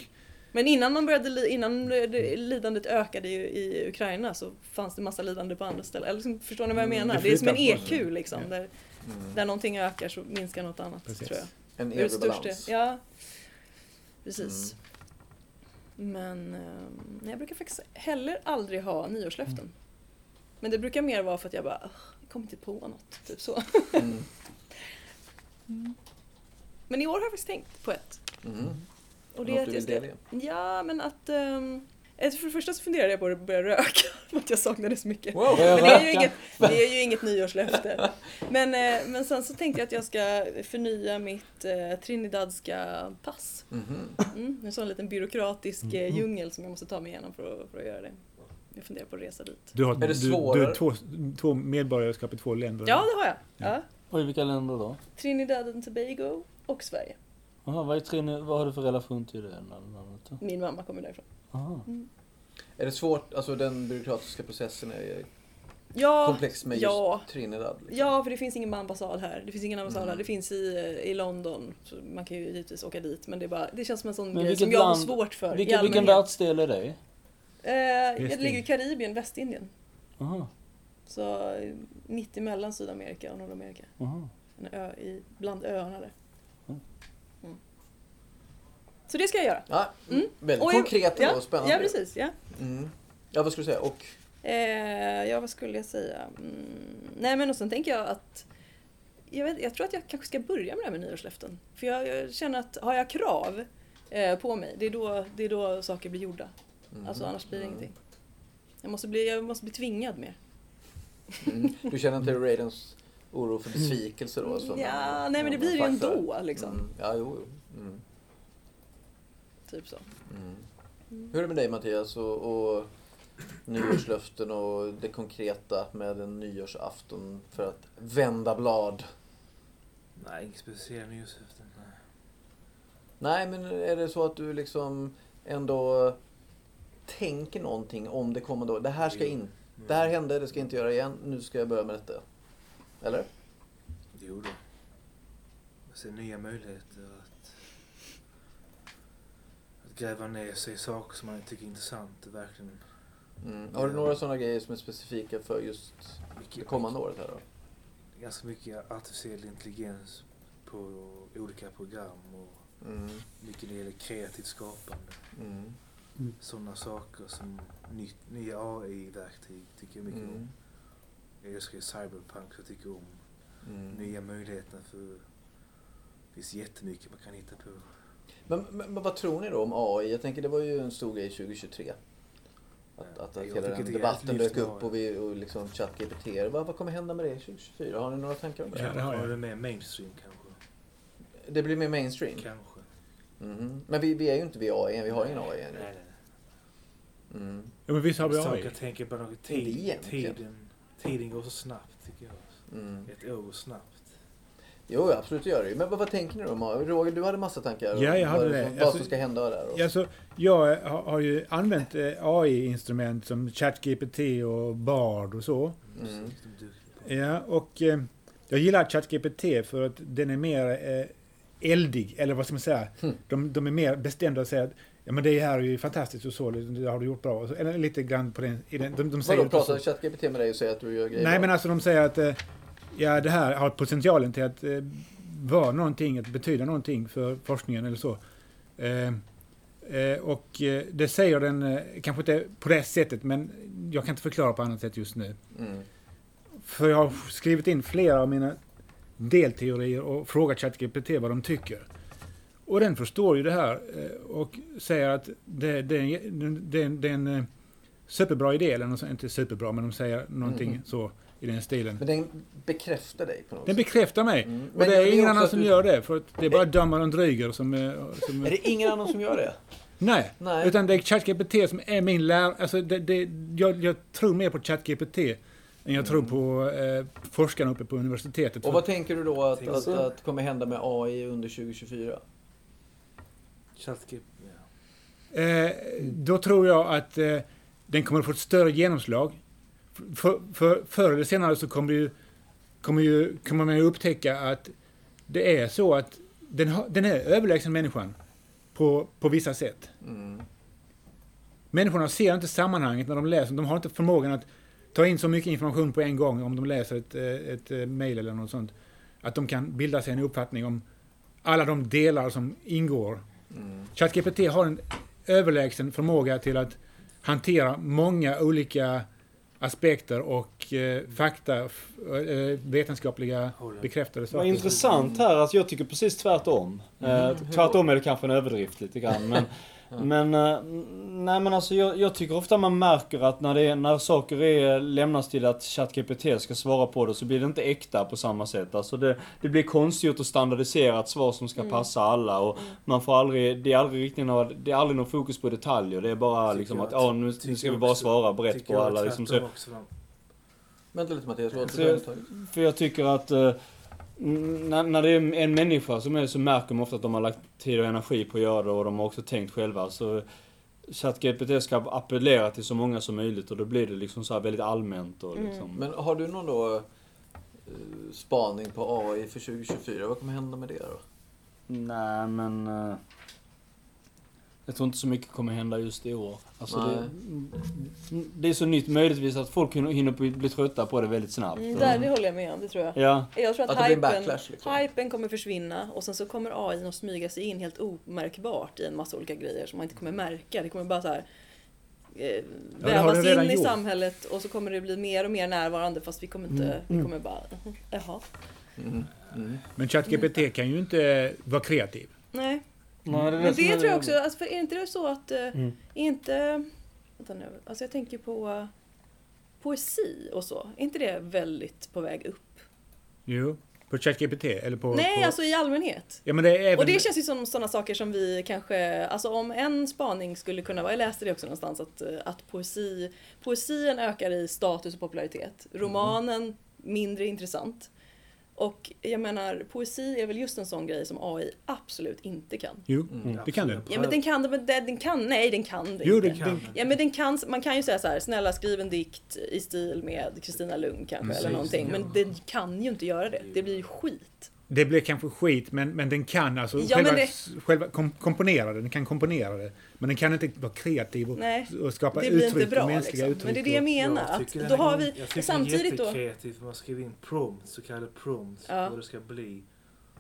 Men innan man började, innan det- lidandet ökade ju i Ukraina så fanns det massa lidande på andra ställen. Eller liksom, förstår ni vad jag Mm, menar? det Det är som en EQ liksom. Ja. Där, Mm. där någonting ökar så minskar något annat, Precis. tror jag. En Det är det evig största. balans. Ja, precis. Men ehm, nej, jag brukar faktiskt heller aldrig ha nyårslöften. Men det brukar mer vara för att jag bara, "Ugh, jag kommer inte på något. Typ så. Mm. Men i år har jag faktiskt tänkt på ett. Mm. Och det är att jag ska? Ja, men att... Um, för det första så funderade jag på att börja röka, för att jag saknade så mycket. Wow. Men det är, ju inget, det är ju inget nyårslöfte. Men, eh, men sen så tänkte jag att jag ska förnya mitt eh, trinidadska pass. Mhm. Mm, en sån liten byråkratisk eh, djungel som jag måste ta mig igenom för att, för att göra det. Jag funderar på att resa dit. Du har, Är det du, du har två, två medborgarskap i två länder. Ja, det har jag. Ja. Och i vilka länder då? Trinidad and Tobago och Sverige. Aha, vad, är Trini, vad har du för relation till det landet då? Min mamma kommer därifrån. Aha. Är det svårt, alltså den byråkratiska processen är Ja, komplex med just ja. Trinidad? Liksom. ja, för det finns ingen ambassad här. Det finns ingen ambassad Mm. här. Det finns i, i London. Så man kan ju givetvis åka dit. Men det, är bara, det känns som en sån Men grej vilket som jag har land- svårt för. i Vilken, världsdel är det? Eh, jag Västindien. ligger i Karibien, Västindien. Aha. Så eh, mitt emellan Sydamerika och Nordamerika. Aha. En ö i, bland öarna där. Mm. Så det ska jag göra. Ja, Mm. Väldigt Och jag- konkret ja, och spännande. Ja, precis. Ja. Mm. Ja, vad skulle du säga? Och Eh, ja, vad skulle jag säga? Mm, nej, men och sen tänker jag att jag, vet, jag tror att jag kanske ska börja med det här med nyårslöften. För jag, jag känner att har jag krav eh, på mig, det är, då, det är då saker blir gjorda. Mm. Alltså annars blir det Mm. ingenting. Jag måste bli, jag måste bli tvingad mer. Mm. Du känner inte Raidens oro för besvikelse då? Som ja, en- nej men det blir ju ändå liksom. Mm. Ja, jo, jo. Mm. Typ så. Mm. Mm. Hur är det med dig Mattias och, och nyårslöften och det konkreta med en nyårsafton för att vända blad? Nej, inget speciellt nyårslöften. nej. Nej, men är det så att du liksom ändå tänker någonting om det kommande året? Det här ska in. Det här hände, det ska jag inte göra igen. Nu ska jag börja med detta. Eller? Jo då. Jag ser nya möjligheter att, att gräva ner sig i saker som man tycker är intressant. Verkligen. Mm. Har du några sådana grejer som är specifika för just det Mycket, kommande året här då? ganska mycket artificiell intelligens på olika program och Mm. mycket när det gäller kreativt skapande. Mm. Sådana saker som nytt, nya AI-verktyg tycker jag mycket Mm. om. Jag älskar ju cyberpunk så jag tycker om Mm. nya möjligheter för det finns jättemycket man kan hitta på. Men, men, men vad tror ni då om AI? Jag tänker det var ju en stor grej 2023. Att, att, att Jag hela den debatten dök upp och, vi, och liksom ChatGPT. Vad, vad kommer hända med det 2024? Har ni några tankar om det? Ja, det har jag. det mer mainstream kanske. Det blir mer mainstream? Kanske. Mhm. Men vi, vi är ju inte vid AI än. Vi har ingen AI ännu. Nej, nej. Mm. Ja, men visst har vi AI? jag tänker på något tid, tiden, tiden går så snabbt tycker jag. Mm. Ett år går snabbt. Jo, absolut gör det ju. Men vad, vad tänker ni då? Roger, du hade massa tankar om Ja, jag hade vad, det. vad Alltså- som ska hända där. Och... Alltså, jag har, har ju använt eh, AI-instrument som ChatGPT och Bard och så. Mm. Duktiga. Ja, och eh, jag gillar ChatGPT för att den är mer eh, eldig, eller vad ska man säga? Hmm. De, de är mer bestämda och säger att ja, men det här är ju fantastiskt och så, det har du gjort bra. Eller lite grann på den, i den de, de säger Vadå, pratar ChatGPT med dig och säger att du gör grejer Nej, bra? men alltså de säger att eh, ja, det här har potentialen till att eh, vara någonting, att betyda någonting för forskningen eller så. Eh, eh, och eh, det säger den, eh, kanske inte på det sättet, men jag kan inte förklara på annat sätt just nu. Mm. För jag har skrivit in flera av mina delteorier och frågat ChatGPT vad de tycker. Och den förstår ju det här eh, och säger att det, det, är en- det, det är en eh, superbra idé, eller något inte superbra, men de säger någonting Mhm. så i den stilen. Men den bekräftar dig på något Den bekräftar mig. Mm. Och Men det är är ingen annan som du- gör det, för att det är bara och dryger som... som Är det ingen annan som gör det? nej, Nej. utan det är ChatGPT som är min lärare. Alltså det, det, jag, jag tror mer på ChatGPT jag tror på eh, forskarna uppe på universitetet. Och vad tänker du då att, att, att kommer hända med AI under 2024? ChatGPT. Eh, då tror jag att eh, den kommer att få ett större genomslag. För, för, förr eller senare så kommer, ju, kommer, ju, kommer man ju upptäcka att det är så att den, har, den är överlägsen människan på, på vissa sätt. Mm. Människorna ser inte sammanhanget när de läser. De har inte förmågan att ta in så mycket information på en gång om de läser ett, eh, ett, ett mejl eller något sånt. Att de kan bilda sig en uppfattning om alla de delar som ingår Mm. ChatGPT har en överlägsen förmåga till att hantera många olika aspekter och eh, fakta, f- eh, vetenskapliga bekräftade Vad saker. intressant här, alltså jag tycker precis tvärtom. Eh, Mhm. tvärtom är det kanske en överdrift lite grann, men Men, eh, nej men alltså jag, jag tycker ofta man märker att när, det är, när saker är, lämnas till att ChatGPT ska svara på det så blir det inte äkta på samma sätt. Alltså det, det blir konstgjort och standardiserat svar som ska Mm. passa alla och man får aldrig, det är aldrig riktigt några, det är aldrig någon fokus på detaljer. Det är bara Tycker liksom att att- ja nu, nu tycker ska vi bara också- svara brett på alla liksom. Så. Vänta lite Mattias, jag- ett tag. För jag tycker att eh, när, när det är en människa som är så märker man ofta att de har lagt tid och energi på att göra det och de har också tänkt själva. Så ChatGPT ska appellera till så många som möjligt och då blir det liksom så här väldigt allmänt och Mm. liksom. Men har du någon då eh, spaning på AI för 2024? Vad kommer hända med det då? Nej men... jag tror inte så mycket kommer hända just i år. Alltså det, det är så nytt möjligtvis att folk hinner, bli, trötta på det väldigt snabbt. Mm, där, det håller jag med om, det tror jag. Ja. Jag tror att, Att det blir en hypen, backlash, liksom. hypen kommer försvinna och sen så kommer AI att smyga sig in helt omärkbart i en massa olika grejer som man inte kommer märka. Det kommer bara så här eh, vävas redan in i gjort. samhället och så kommer det bli mer och mer närvarande fast vi kommer inte, Mm, vi mm. kommer bara, "Mhm, jaha. Mm. Mm. Men ChatGPT kan ju inte vara kreativ. Nej, Nej, det är men det tror jag också, alltså, för är inte det så att, eh, Mm. inte, vänta nu, alltså jag tänker på poesi och så, är inte det väldigt på väg upp? Jo. På ChatGPT eller på... Nej, på, alltså i allmänhet. Ja men det är även... Och det känns ju som sådana saker som vi kanske, alltså om en spaning skulle kunna vara, jag läste det också någonstans, att, eh, att poesi, poesin ökar i status och popularitet. Romanen mindre intressant. Och jag menar, poesi är väl just en sån grej som AI absolut inte kan. Jo, Mm. det kan den. Ja men den kan det, men den den kan, nej den kan det Jo, inte. Kan den, den. Ja men den kan, man kan ju säga så här, snälla skriv en dikt i stil med Kristina Lugn kanske Precis, eller någonting. ja. Men den kan ju inte göra det. Det blir ju skit. det blir kanske skit, men, men den kan alltså Ja, själva, det- själva kom, komponera det. Den kan komponera det. Men den kan inte vara kreativ och, Nej, och skapa Det blir uttryck, inte bra mänskliga liksom. uttryck. Men det är det jag menar. Jag Att tycker då den har vi jag tycker samtidigt då... Det är jättekreativt för man skriver in prompts, så kallade prompts, Ja. vad det ska bli.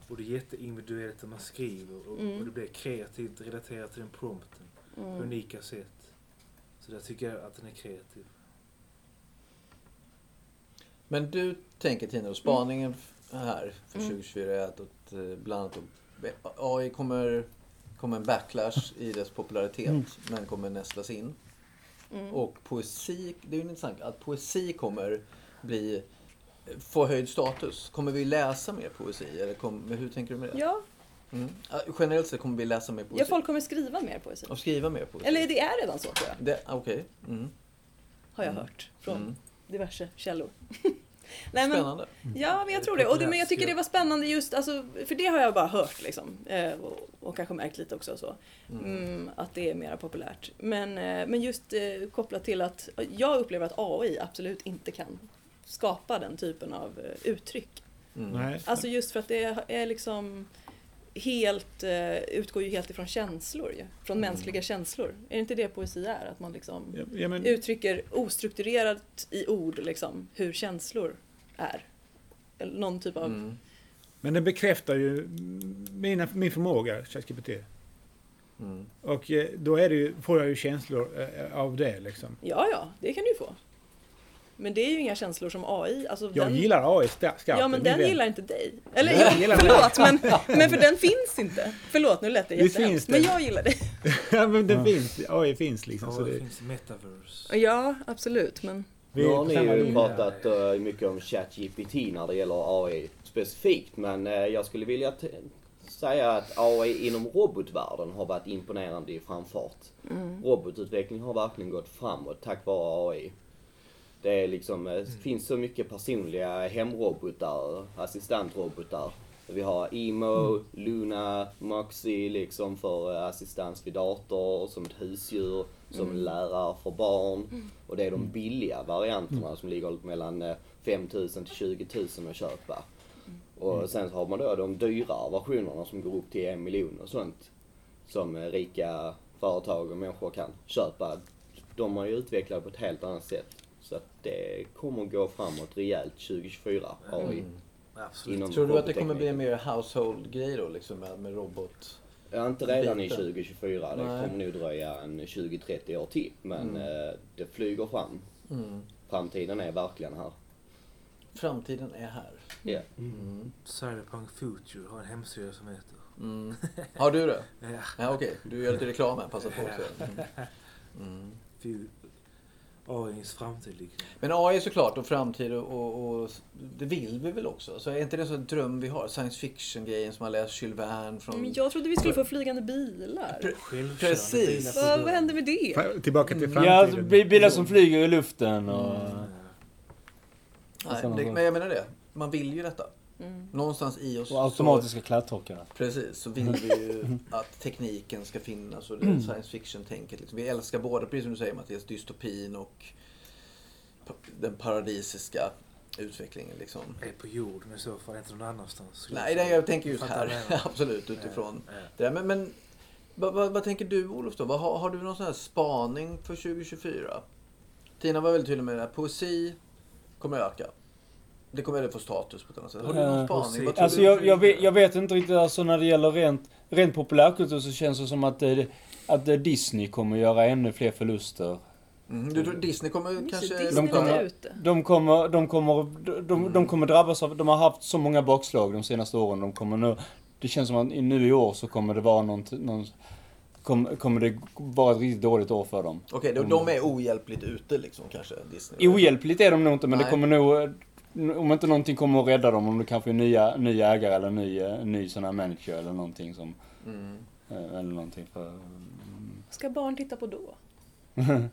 Och det är jätteindividuellt när man skriver och, Mm. och det blir kreativt relaterat till den prompten. På Mm. unika sätt. Så där tycker jag att den är kreativ. Men du tänker Tina, och spaningen f- här för Mm. 2024 är att, eh, bland annat AI kommer, kommer en backlash i dess popularitet, Mm. men kommer nästlas in. Mm. Och poesi, det är ju intressant att poesi kommer bli, få höjd status. Kommer vi läsa mer poesi? Eller kom, hur tänker du med det? Ja, Mm. Generellt sett kommer vi läsa mer poesi. ja, folk kommer skriva mer poesi. Och skriva mer poesi. Eller det är redan så tror jag. Det- Okej. Mm. Har jag Mm. hört från Mm. diverse källor. Nej, men, Spännande. ja, men jag tror det. Och det. Men jag tycker det var spännande just, alltså, för det har jag bara hört liksom. Eh, och, och kanske märkt lite också så. Mm, att det är mera populärt. Men, eh, men just eh, kopplat till att jag upplever att AI absolut inte kan skapa den typen av eh, uttryck. Mm. Nej. Alltså just för att det är liksom helt, eh, utgår ju helt ifrån känslor. Från Mm. mänskliga känslor. Är det inte det poesi är? Att man liksom Ja, ja, men, uttrycker ostrukturerat i ord liksom hur känslor är. Eller någon typ av... Mm. men den bekräftar ju mina, min förmåga, ChatGPT. Mm. Och eh, då är det ju, får jag ju känslor eh, av det liksom. Ja, ja, det kan du ju få. Men det är ju inga känslor som AI. Alltså Jag den, gillar AI skarpt. Ja, men den gillar inte dig. Eller jag gillar förlåt, men, men för den finns inte. Förlåt, nu lät det Det jättehemskt. Men jag gillar dig. ja, men den Ja. finns. AI finns liksom. Så Ja, det finns metaverse. Ja, absolut. Men vi Nu har ni ju pratat eh, mycket om ChatGPT när det gäller AI specifikt. Men eh, jag skulle vilja säga att AI inom robotvärlden har varit imponerande i framfart. mm. Robotutveckling har verkligen gått framåt tack vare AI. Det är liksom, eh, finns så mycket personliga hemrobotar, assistantrobotar. Vi har Emo, Luna, Moxie liksom för eh, assistans vid dator, som ett husdjur, som lärare för barn. Och det är de billiga varianterna som ligger mellan eh, 5 000 till 20 000 att köpa. Och sen så har man då de dyrare versionerna som går upp till en miljon och sånt. Som eh, rika företag och människor kan köpa. De har ju utvecklat på ett helt annat sätt. Så att det kommer gå framåt rejält 2024, AI. Mm. Absolut. Inom Tror du att det kommer bli mer household-grej då, liksom med, med robot? Ja, inte redan i Biten. 2024. Det Nej. kommer nog dröja en 20-30 år till. Men Mm. eh, det flyger fram. Mm. Framtiden är verkligen här. Framtiden är här. Ja. Mm. Cyberpunk Future har en hemsida som heter. Mm. Har du det? Ja. Ja, okej. Du gör lite reklam här, passa på också. Mm. AIns framtid liksom. Men AI är såklart och framtid och, och, och det vill vi väl också? Så är inte det så en dröm vi har? Science fiction-grejen som man läst Jules Verne från... Men jag trodde vi skulle få flygande bilar. Pre- Precis. Vad, vad hände med det? Fa- Tillbaka till Mm. framtiden. Ja, alltså, bi- bilar som flyger i luften och... Mm. Nej, Sådana det, men jag menar det. Man vill ju detta. Mm. Någonstans i oss. Och automatiska. Så, precis, så vill vi ju att tekniken ska finnas och det är science fiction-tänket. Liksom. Vi älskar både, precis som du säger Mattias, dystopin och den paradisiska utvecklingen. Liksom. Är på jorden i så fall, inte någon annanstans. Nej, nej, jag tänker just här. Absolut, utifrån Ja, ja. det. där. Men, men vad, vad, vad tänker du Olof då? Vad, har, har du någon sån här spaning för 2024? Tina var väldigt tydlig med det här. Poesi kommer att öka. Det kommer att få status på ett annat sätt. Har du någon Ja, spaning? Vad Alltså jag, jag, vet, jag vet inte riktigt, alltså när det gäller rent, rent populärkultur så känns det som att, det, att det Disney kommer göra ännu fler förluster. Mm, du tror Disney kommer Just kanske... Disney de kommer-. De kommer, de kommer, de, de kommer drabbas av, de har haft så många bakslag de senaste åren. De kommer nu, det känns som att nu i år så kommer det vara någon, någon kommer, kommer det vara ett riktigt dåligt år för dem. Okej, de, de är ohjälpligt ute liksom kanske, Disney. Ohjälpligt är de nog inte, men Nej. det kommer nog, om inte någonting kommer att rädda dem, om det kanske är nya, nya ägare eller ny, ny sån här manager eller någonting som, Mm. eh, eller någonting för... Ska barn titta på då?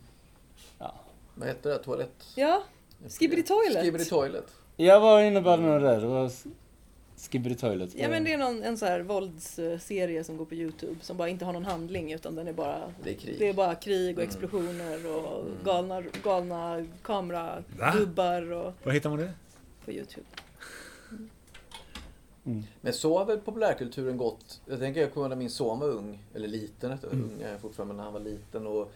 Vad heter det? Toalett? Ja, Skibidi Toilet. Skibidi Toilet. Ja, vad innebär det nu det? Det var Skibidi Toilet. Ja men det är någon, en så här våldsserie som går på Youtube som bara inte har någon handling utan den är bara Det är krig. Det är bara krig och Mm. explosioner och Mm. galna, galna kameragubbar och Var hittar man det? På Youtube. Men så har väl populärkulturen gått. Jag tänker jag kommer när min son var ung. Eller liten, mm. Mm. ung är jag fortfarande, men när han var liten och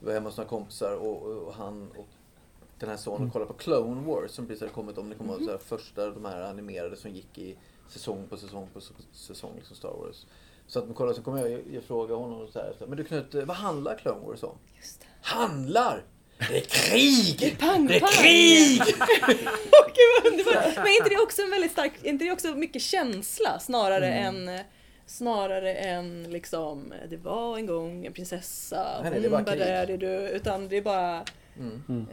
var hemma hos några kompisar och, och, och han och den här sonen Mm. kollade på Clone Wars som precis hade kommit. Om ni kommer så här, första de här animerade som gick i säsong på säsong på säsong, liksom Star Wars. Så att man kollar så kommer jag, jag fråga honom så här, men du Knut, vad handlar Clone Wars om? Just det. Handlar! Det är krig! Pang, Det är krig! Åh gud vad underbart! Men är inte det också en väldigt stark, är inte det också mycket känsla snarare Mm. än Snarare än liksom, det var en gång en prinsessa, Nej, nej, det är hon krig. bärgade du, utan det är bara... Mm. ehm,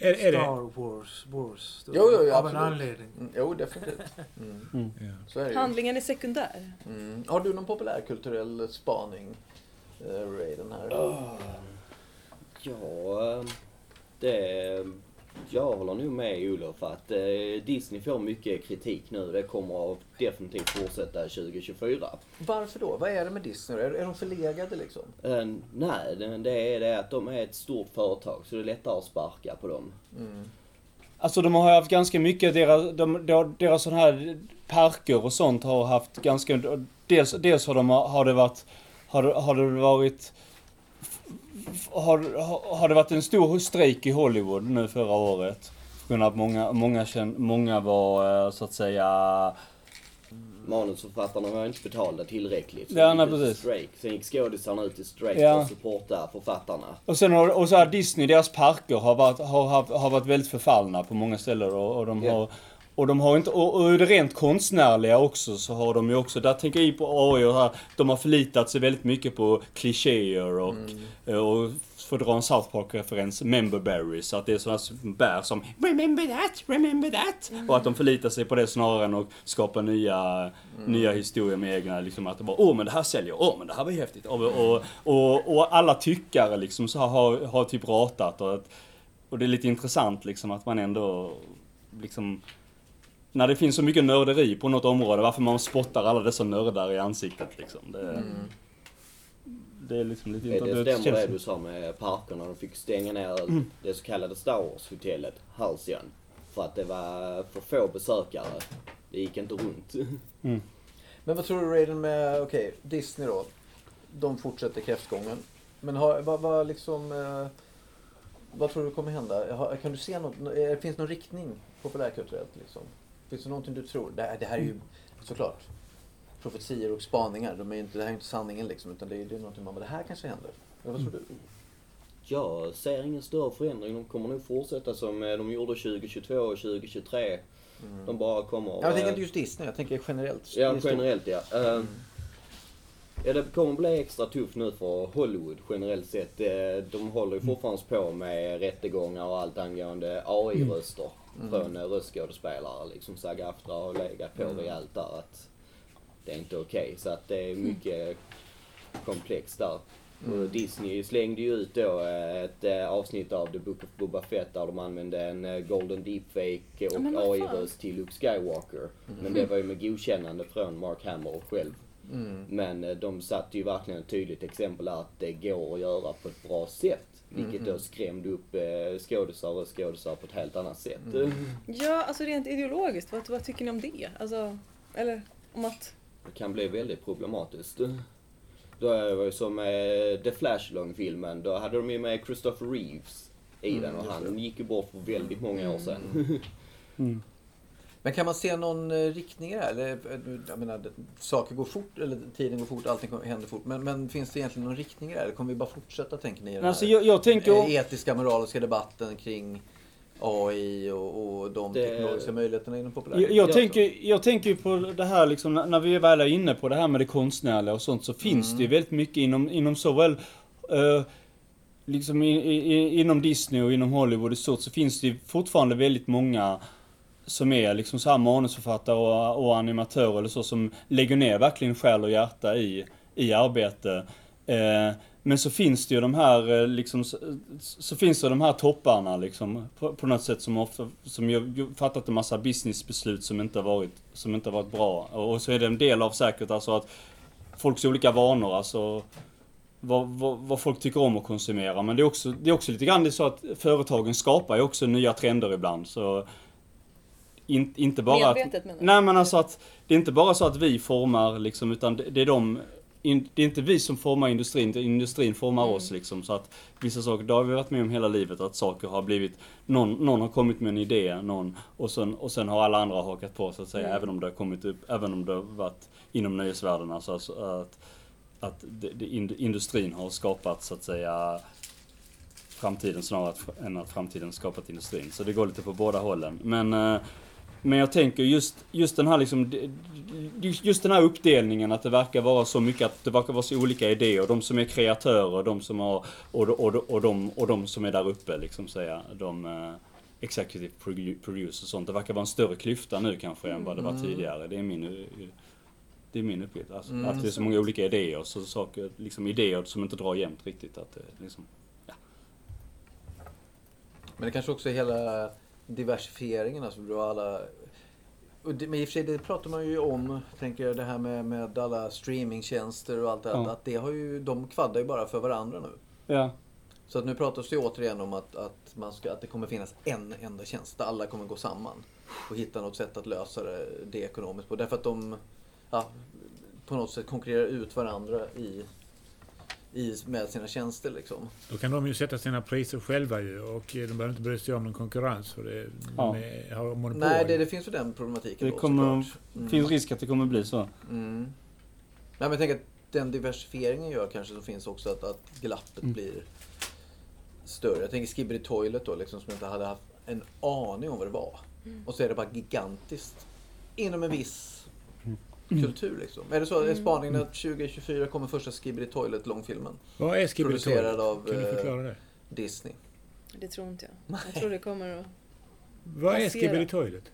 Är, är det? Star Wars, Wars. då. Jo, jo, jo, Av en anledning. Mm, jo, definitivt. Mm. Ja. Så är det ju. handlingen är sekundär. Mm. Har du någon populärkulturell spaning, uh, Ray, den här? Ja, det... Jag håller nog med Olof att eh, Disney får mycket kritik nu. Det kommer att definitivt fortsätta 2024. Varför då? Vad är det med Disney? Är, är de förlegade liksom? Eh, nej, det, det är det att de är ett stort företag så det är lättare att sparka på dem. Mm. Alltså de har haft ganska mycket, deras, de, de, deras sån här parker och sånt har haft ganska, dels, dels har, de, har det varit, har, har det varit har, har- det varit en stor strejk i Hollywood nu förra året? På att många, många, känn, många var eh, så att säga Manusförfattarna var inte betalda tillräckligt. Så Ja, nej, precis. Strike. Sen gick skådisarna ut i strike Ja. för att supporta författarna. Och sen har, och så har Disney, deras parker har varit, har, har varit väldigt förfallna på många ställen och, och de Ja. har och de har inte, och, och det rent konstnärliga också så har de ju också, där tänker jag på AI och här, de har förlitat sig väldigt mycket på klichéer och, eh, och för att dra en South Park-referens, member berries, att det är sådana som bär som Remember that, remember that! Och att de förlitar sig på det snarare än att skapa nya, nya historier med egna, liksom att det bara åh men det här säljer, åh men det här var ju häftigt. Och, och, och, och alla tyckare liksom så har, har typ ratat och, att, och det är lite intressant liksom att man ändå liksom när det finns så mycket nörderi på något område, varför man spottar alla dessa nördar i ansiktet liksom. Det, det är liksom lite Det, det intressant. stämmer det du sa med parkerna. De fick stänga ner Mm. det så kallade Star Wars-hotellet, Halcyon. För att det var för få besökare. Det gick inte runt. Men vad tror du Raiden med, okej, Disney då? De fortsätter kräftgången. Men har, vad, vad liksom, eh, vad tror du kommer hända? Kan du se något, finns det någon riktning populärkulturellt liksom? Finns det någonting du tror? Det här, det här är ju såklart profetier och spaningar. De är inte, det här är inte sanningen liksom, utan det är, det är någonting man bara, det här kanske händer. Men vad tror du? Jag ser ingen större förändring. De kommer nog fortsätta som eh, de gjorde 2022 och 2023. De bara kommer... Ja, jag tänker eh, inte just Disney, jag tänker generellt. Ja, generellt ja. Eh, Ja, det kommer bli extra tufft nu för Hollywood generellt sett. Eh, De håller ju fortfarande på med rättegångar och allt angående AI-röster från eh, röstskådespelare. Liksom SAG-AFTRA har legat på rejält där att det är inte okej. Så att det är mycket komplext där. Och Disney slängde ju ut då eh, ett eh, avsnitt av The Book of Boba Fett där de använde en eh, Golden Deepfake och. AI-röst till Luke Skywalker. Men det var ju med godkännande från Mark Hamill själv. Mm. Men de satte ju verkligen ett tydligt exempel att det går att göra på ett bra sätt. Vilket då skrämde upp eh, skådisar och skådisar på ett helt annat sätt. Ja, alltså rent ideologiskt, vad, vad tycker ni om det? Alltså, eller om att... Det kan bli väldigt problematiskt. Då är det ju som eh, The Flash-långfilmen, då hade de ju med Christopher Reeves i den och han gick ju bort för väldigt många år sedan. Men kan man se någon eh, riktning i det här? Eller, eh, jag menar, saker går fort, eller tiden går fort, allting händer fort. Men, men finns det egentligen någon riktning i det här? Eller kommer vi bara fortsätta, tänker ni? i den Alltså jag, jag tänker... eh, etiska, moraliska debatten kring AI och, och de Det- teknologiska möjligheterna inom Jag, populärkultur? jag, tänker, jag tänker ju på det här liksom, när- vi väl är inne på det här med det konstnärliga och sånt så finns det ju väldigt mycket inom, inom såväl eh, liksom i, i, inom Disney och inom Hollywood i stort så finns det ju fortfarande väldigt många som är liksom så här manusförfattare och, och animatörer eller så som lägger ner verkligen själ och hjärta i, i arbete. Eh, men så finns det ju de här, eh, liksom, så, så finns det de här topparna liksom, på, på något sätt som ofta, som ju, ju fattat en massa businessbeslut som inte har varit, som inte har varit bra. Och, och så är det en del av säkert alltså att folks olika vanor, alltså vad, vad, vad folk tycker om att konsumera. Men det är också, det är också lite grann det är så att företagen skapar ju också nya trender ibland. Så in, inte bara att, Medvetet du? Nej men alltså att det är inte bara så att vi formar liksom, utan det, det är de in, det är inte vi som formar industrin, det är industrin formar Mm. oss liksom. Så att vissa saker, det har vi varit med om hela livet, att saker har blivit, någon, någon har kommit med en idé, någon, och sen, och sen har alla andra hakat på så att säga, Mm. även om det har kommit upp, även om det har varit inom nöjesvärlden. Alltså, alltså att, att det, det, ind- industrin har skapat så att säga framtiden snarare att, än att framtiden skapat industrin. Så det går lite på båda hållen. Men, eh, men jag tänker just, just den här liksom, just den här uppdelningen att det verkar vara så mycket, att det verkar vara så olika idéer. De som är kreatörer, de som har, och, och, och, och, de, och de som är där uppe liksom säga, de eh, executive produ- producers och sånt. Det verkar vara en större klyfta nu kanske än vad det var tidigare. Det är min, det är min uppgift. Alltså, Mm. Att det är så många olika idéer, så saker, liksom idéer som inte drar jämnt riktigt. Att liksom, Men det kanske också är hela diversifieringen, alltså du har alla... Men i och för sig, det pratar man ju om, tänker jag, det här med, med alla streamingtjänster och allt det här. Ja. Att det har ju, de kvaddar ju bara för varandra nu. ja. Så att nu pratas det ju återigen om att, att, man ska, att det kommer finnas en enda tjänst där alla kommer gå samman. Och hitta något sätt att lösa det, det ekonomiskt på. Därför att de ja, på något sätt konkurrerar ut varandra i, i, med sina tjänster liksom. Då kan de ju sätta sina priser själva ju och de behöver inte bry sig om någon konkurrens för det, Ja. de har monopol. Nej, det, det finns ju den problematiken Det då kommer. Mm. finns risk att det kommer bli så. Mm. Nej, men jag tänker att den diversifieringen gör kanske så finns också att, att glappet Mm. blir större. Jag tänker Skibidi Toilet då, liksom, som jag inte hade haft en aning om vad det var. Och så är det bara gigantiskt inom en viss Mm. Kultur. Liksom. Är det så? Är spaningen att 2024 kommer första Skibidi Toilet långfilmen? Vad är Skibidi Producerad Toilet? av, Kan du eh, förklara det? Disney. Det tror inte jag. Jag tror det kommer att... Vad är. Skibidi Toilet?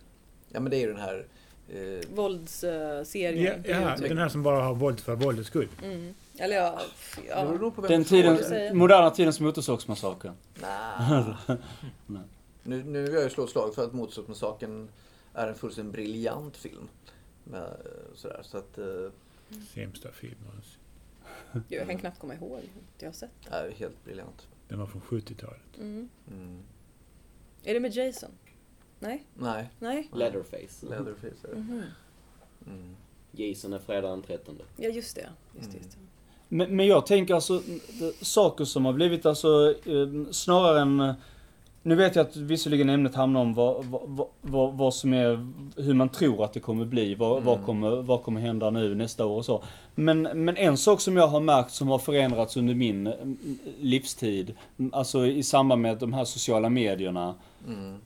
Ja men det är ju den här... Eh, Våldsserien. Ja, på ja, YouTube. den här som bara har våld för våldets skull. Mm. Eller ja, ja. Den tiden, moderna tidens motorsågsmassaker. Nah. Nej. nu, nu vill jag ju slå ett slag för att Motorsågsmassakern är en fullständigt briljant film. Med, eh, sådär, så att... Eh, Sämsta filmen. Jag kan knappt komma ihåg. Jag har sett. är helt briljant. Den var från 70-talet. Mm. Mm. Är det med Jason? Nej? Nej, Nej? Leatherface. Leatherface är det. Mhm. Mm. Jason är fredag den 13. Ja, just det. Just det, Mm. just det. Men, men jag tänker alltså, saker som har blivit alltså, eh, snarare än... Nu vet jag att visserligen ämnet hamnar om vad, vad, vad, vad som är, hur man tror att det kommer bli, vad, vad, Mm. kommer, vad kommer hända nu nästa år och så. Men, men en sak som jag har märkt som har förändrats under min mm, livstid, mm, alltså i samband med de här sociala medierna, Mm.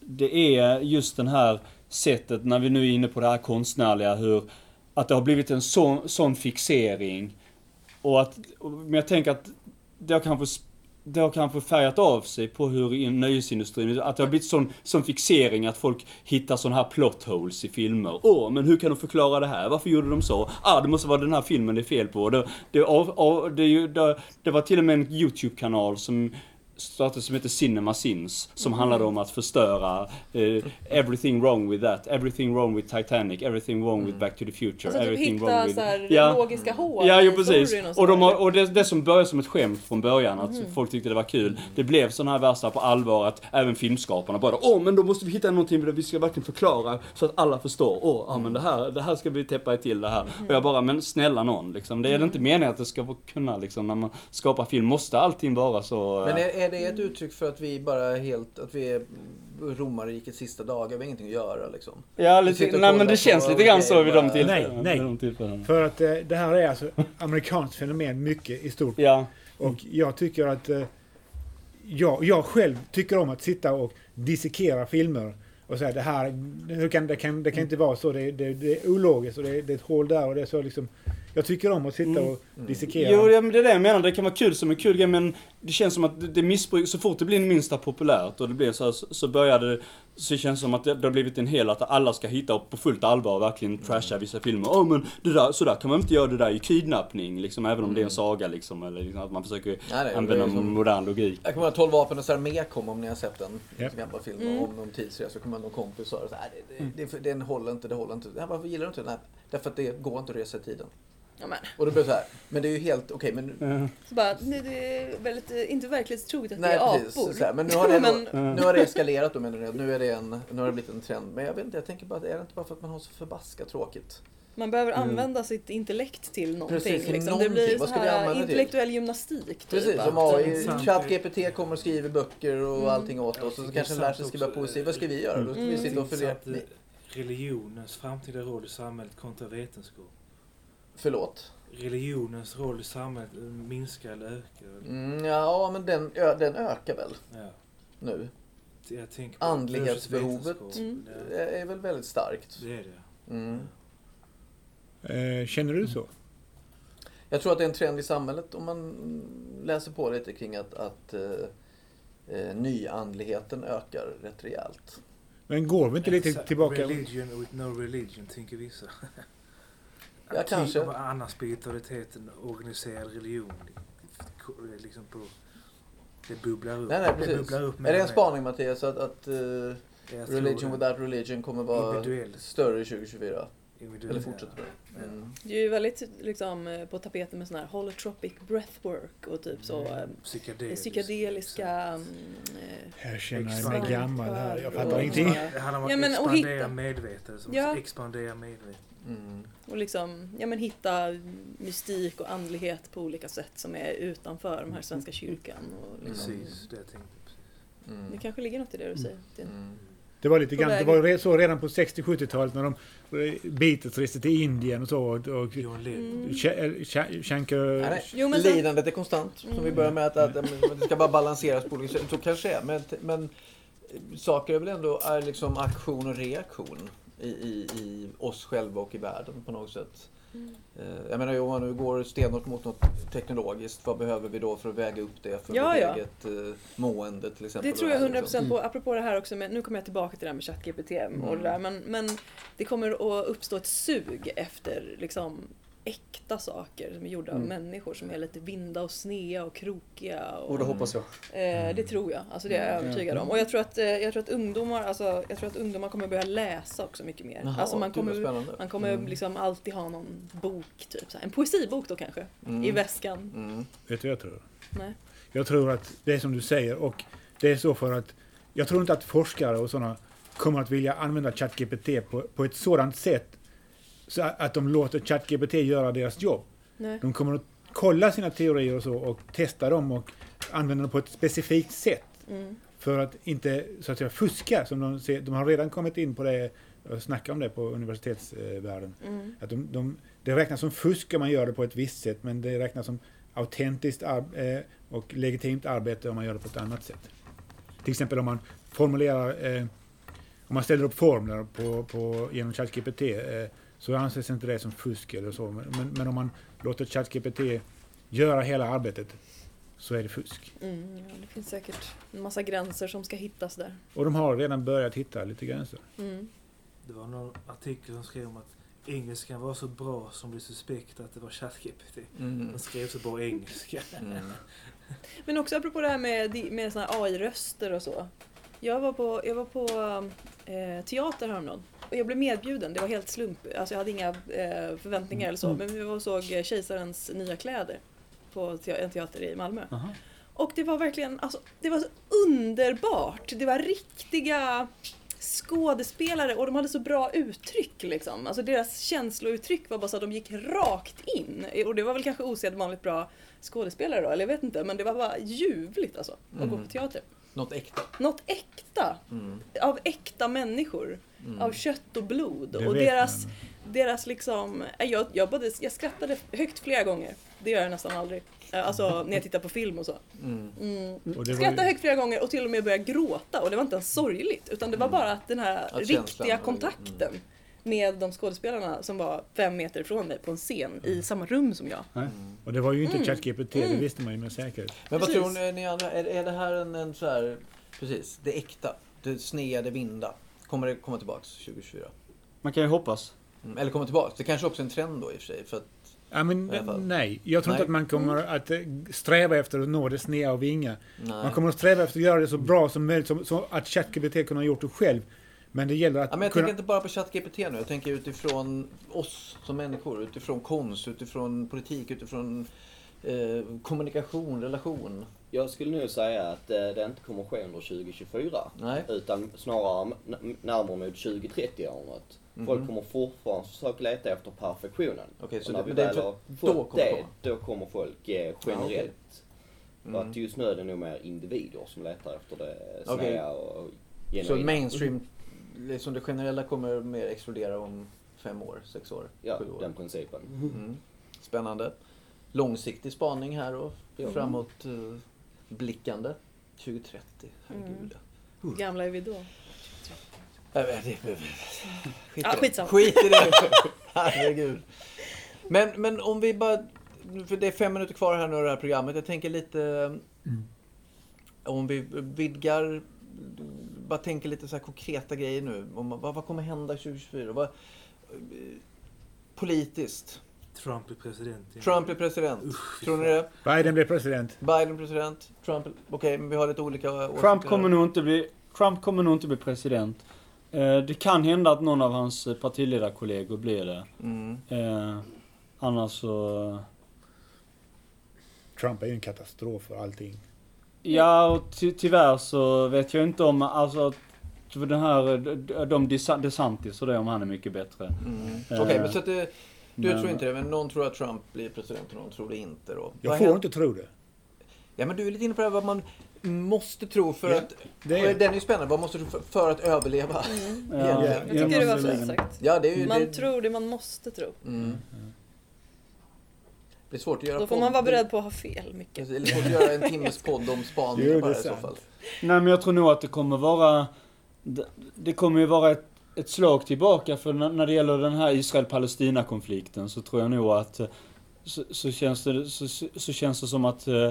det är just den här sättet, när vi nu är inne på det här konstnärliga, hur, att det har blivit en sån, sån fixering. Och att, men jag tänker att det har kanske det har kanske färgat av sig på hur nöjesindustrin, att det har blivit sån, sån fixering att folk hittar sån här plot holes i filmer. Åh, men hur kan de förklara det här? Varför gjorde de så? Ah, det måste vara den här filmen det är fel på. Det, det, av, av, det, det, det var till och med en YouTube-kanal som startade som heter Cinema Sins, som handlade om att förstöra eh, everything wrong with that, everything wrong with Titanic, everything wrong with Back to the Future, Alltså typ everything hitta wrong with... här Ja. logiska hål Ja, jo precis. Och, så de har, och det, det som började som ett skämt från början, att Mhm. folk tyckte det var kul. Det blev sådana här värsta på allvar att även filmskaparna bara Åh, men då måste vi hitta någonting där vi ska verkligen förklara så att alla förstår. Åh, ja men det här, det här ska vi täppa till det här. Mhm. Och jag bara, men snälla någon liksom. Det är inte meningen att det ska vara- kunna liksom, när man skapar film, måste allting vara så... Men eh, är, är det ett uttryck för att vi bara är helt, att vi är romarrikets sista dagar, vi har ingenting att göra liksom? Ja, lite, nej men det känns lite grann så vid de tillfällena. Nej, nej. För att eh, det här är alltså amerikanskt fenomen mycket i stort. Ja. Och jag tycker att eh, jag, jag själv tycker om att sitta och dissekera filmer och säga det här, hur kan, det, kan, det kan inte vara så, det, det, det är ologiskt och det, det är ett hål där och det är så liksom. Jag tycker om att sitta Mm. och dissekera. Jo, ja, men det är det jag menar. Det kan vara kul som en kul grej, men det känns som att det- det missbruk, så fort det blir minsta populärt och det blir så här, så, börjar det, så känns det som att det, det har blivit en hel att alla ska hitta och på fullt allvar och verkligen trasha vissa filmer. Åh men det där, så där kan man inte göra, det där är ju kidnappning liksom, även om det är en saga liksom, eller liksom, att man försöker Nej, använda det är som- modern logik. Jag kommer ihåg 12 vapen och armé kom om ni har sett den. En gamla film Mm. om någon tidsresa. Så kommer någon kompis och sa här, det, det, det, den håller inte, det håller inte. Ja, varför gillar du inte den? Nej, därför att det går inte att resa i tiden. Ja, men. Och då blev det så här, men det är ju helt okej, men Eh, Så bara, nej, det är väldigt, inte verklighetstroget att Nej det är precis. apor. Så här, men nu har, det Men- nu har det eskalerat då menar jag. Nu, är det en, nu har det blivit en trend. Men jag vet inte, jag tänker bara, är det inte bara för att man har så förbaskat tråkigt? Man behöver Mm. använda sitt intellekt till någonting. Precis, till liksom. Det någonting. blir Vad så ska vi här använda det till? intellektuell gymnastik. Typ, Precis, som AI. ChatGPT kommer och skriver böcker och Mm. allting åt oss. Och så kanske det den är lär sig skriva poesi. Vad ska vi göra? Då ska vi Mm. sitta och fundera. Religionens framtida roll i samhället kontra vetenskap. Förlåt. Religionens roll i samhället eh, minskar eller ökar? Mm, ja, men den, ö, den ökar väl Ja. nu. Jag tänker på Andlighetsbehovet. Mm. Det är väl väldigt starkt. det är det. Mm. Eh, känner du så? Jag tror att det är en trend i samhället om man läser på lite kring att, att eh, eh, nyandligheten ökar rätt rejält. Men går vi inte lite tillbaka? Religion with no religion, tänker vissa. Ja, kanske. Typ av annan spiritualitet än organiserad religion. Det är Liksom på, det bubblar upp. Nej, nej, det precis. bubblar upp Är det en spaning Mattias att, att tror religion det. without religion kommer vara Individuell. större 2024? Individuell, Eller fortsätter ja. det? Mm. Det är ju väldigt liksom, eh, på tapeten med sån här holotropic breathwork och typ så eh, Psykedelisk. psykedeliska... mm, eh, Jag känner mig gammal här. Jag fattar ingenting. Det handlar om att Ja, men, och expandera. Som Ja. Expandera medvetandet. Mm. Och liksom, ja men hitta mystik och andlighet på olika sätt som är utanför de här Svenska kyrkan. Och liksom, Precis, det jag tänkte. Precis. Mm. Det kanske ligger något i det du säger. Det- Mm. Det var lite grann, det var så redan på 60-70-talet när de eh, Beatles reste till Indien och så. Och, och. Mm. Sh- eh, Sh- Shankar... Nej, nej. Jo, men sen- Lidandet är konstant. Som Mm. vi börjar med att, att, att det ska bara balanseras på olika sätt. Så kanske det är. Men, men saker är väl ändå är liksom aktion och reaktion i, i, i oss själva och i världen på något sätt. Mm. Eh, Jag menar om man nu går stenhårt mot något teknologiskt, vad behöver vi då för att väga upp det för Ja, vårt ja. eget eh, mående till exempel? Det tror jag Och 100% liksom. på. Apropå det här också med, nu kommer jag tillbaka till det här med ChatGPT och det där. Men, men det kommer att uppstå ett sug efter liksom äkta saker som är gjorda av Mm. människor som är lite vinda och snea och krokiga. Och, Och det hoppas jag. eh, det tror jag. Alltså det är jag Mm. övertygad om. Och jag tror att, eh, jag tror att ungdomar, alltså, jag tror att ungdomar kommer börja läsa också mycket mer. Jaha, alltså man kommer, man kommer Mm. liksom alltid ha någon bok, typ här. en poesibok då kanske, Mm. i väskan. Mm. Vet du vad jag tror? Nej. Jag tror att det är som du säger och det är så för att jag tror inte att forskare och sådana kommer att vilja använda ChatGPT på, på ett sådant sätt så att de låter ChatGPT göra deras jobb. Nej. De kommer att kolla sina teorier och så och testa dem och använda dem på ett specifikt sätt Mm. för att inte så att säga fuska som de ser. De har redan kommit in på det och snackat om det på universitetsvärlden. Mm. Att de, de, det räknas som fusk om man gör det på ett visst sätt men det räknas som autentiskt eh, och legitimt arbete om man gör det på ett annat sätt. Till exempel om man formulerar, eh, om man ställer upp formler på, på, genom ChatGPT eh, så anses inte det som fusk eller så. Men, men, men om man låter ChatGPT göra hela arbetet så är det fusk. Mm, ja, det finns säkert en massa gränser som ska hittas där. Och de har redan börjat hitta lite gränser. Mm. Det var någon artikel som skrev om att engelskan var så bra som blev suspekt att det var ChatGPT. Mm. Den skrev så bra engelska. Mm. Men också apropå det här med, med AI-röster och så. Jag var på, jag var på eh, teater häromdagen och jag blev medbjuden. Det var helt slump. Alltså jag hade inga eh, förväntningar eller så. Men vi var och såg eh, Kejsarens nya kläder på te- en teater i Malmö. Aha. Och det var verkligen, alltså, det var så underbart. Det var riktiga skådespelare och de hade så bra uttryck liksom. Alltså deras känslouttryck var bara så att de gick rakt in. Och det var väl kanske osedvanligt bra skådespelare då, eller jag vet inte. Men det var bara ljuvligt alltså, att gå Mm. på teater. Något äkta. Något äkta. Mm. Av äkta människor. Mm. Av kött och blod. Det och deras, man. deras liksom... eh, Jag, jag, både, jag skrattade högt flera gånger. Det gör jag nästan aldrig. Eh, Alltså när jag tittar på film och så. Mm. Mm. Och Skrattade ju, högt flera gånger och till och med började gråta. Och det var inte ens sorgligt. Utan det var bara att den här Att riktiga kontakten med de skådespelarna som var fem meter ifrån mig på en scen i samma rum som jag. nej. och det var ju inte Mm. ChatGPT, det Mm. visste man ju med säkerhet. Men vad Precis. tror ni, ni andra? Är, är det här en, en så här... Precis, det äkta. Det snea, det vinda. Kommer det komma tillbaks 2024? Man kan ju hoppas. Mm. Eller komma tillbaks. Det kanske också är en trend då i och för sig. För att, Ja, men, nej, jag tror Nej. inte att man kommer att eh, sträva efter att nå det snea och vinga. nej. Man kommer att sträva efter att göra det så bra som möjligt, som, så att ChatGPT kunde ha gjort det själv. Men det gäller att Ja, men jag kunna... tänker inte bara på ChatGPT nu. Jag tänker utifrån oss som människor. Utifrån konst, utifrån politik, utifrån eh, kommunikation, relation. Jag skulle nog säga att eh, det inte kommer ske under 2024. Nej. Utan snarare närmare mot 2030-året. Folk Mhm. kommer fortfarande försöka leta efter perfektionen. Okej, så Och när det- vi väl för- har då fått kommer det komma. då kommer folk eh, Ja, okej. generellt. Mm. För att just nu är det nog mer individer som letar efter det snea Okej. och Så genuina. mainstream, liksom det generella kommer mer explodera om fem år, sex år, Ja, sju år. den principen. Mm. Spännande. Långsiktig spaning här och Ja. framåt eh, blickande. 2030, herregud. Hur gamla är vi då? Skit, Ja, skitsamma. Skit i det. Herregud. Men, men om vi bara... För det är fem minuter kvar här nu av det här programmet. Jag tänker lite... Mm. Om vi vidgar... Bara tänker lite så här konkreta grejer nu. Om, vad, vad kommer hända 2024? Vad, politiskt. Trump blir president. Trump blir president. Usch, Tror ni det? Biden blev president. Biden president. Trump... Okej, men vi har lite olika åsikter. Trump kommer nog inte bli, Trump kommer nog inte bli president. Eh, det kan hända att någon av hans partiledarkollegor blir det. Mm. Eh, annars så... Trump är ju en katastrof för allting. Ja, och ty tyvärr så vet jag inte om, alltså, den här, de- de Desa- DeSantis och det, om han är mycket bättre. Mm. Eh, Okej, men så att det, du men- tror inte det, men någon tror att Trump blir president och någon tror det inte då. Jag Vad får inte tro det. Ja, men du är lite inne på det här vad man måste tro för Ja, att... det är- Den är ju spännande. Vad måste du för, för att överleva? Mm. Ja, Jag Jag tycker det var fint sagt. Ja, det är ju... Man det, tror det man måste tro. Mm. Det är svårt att göra Då får podd- man vara beredd på att ha fel mycket. Det är svårt att göra en timmes podd om Jo, spaningar det bara i så fall. Nej men jag tror nog att det kommer vara, det, kommer ju vara ett, ett slag tillbaka för när, det gäller den här Israel-Palestina-konflikten så tror jag nog att eh, så, så, känns det, så, så, känns det som att eh,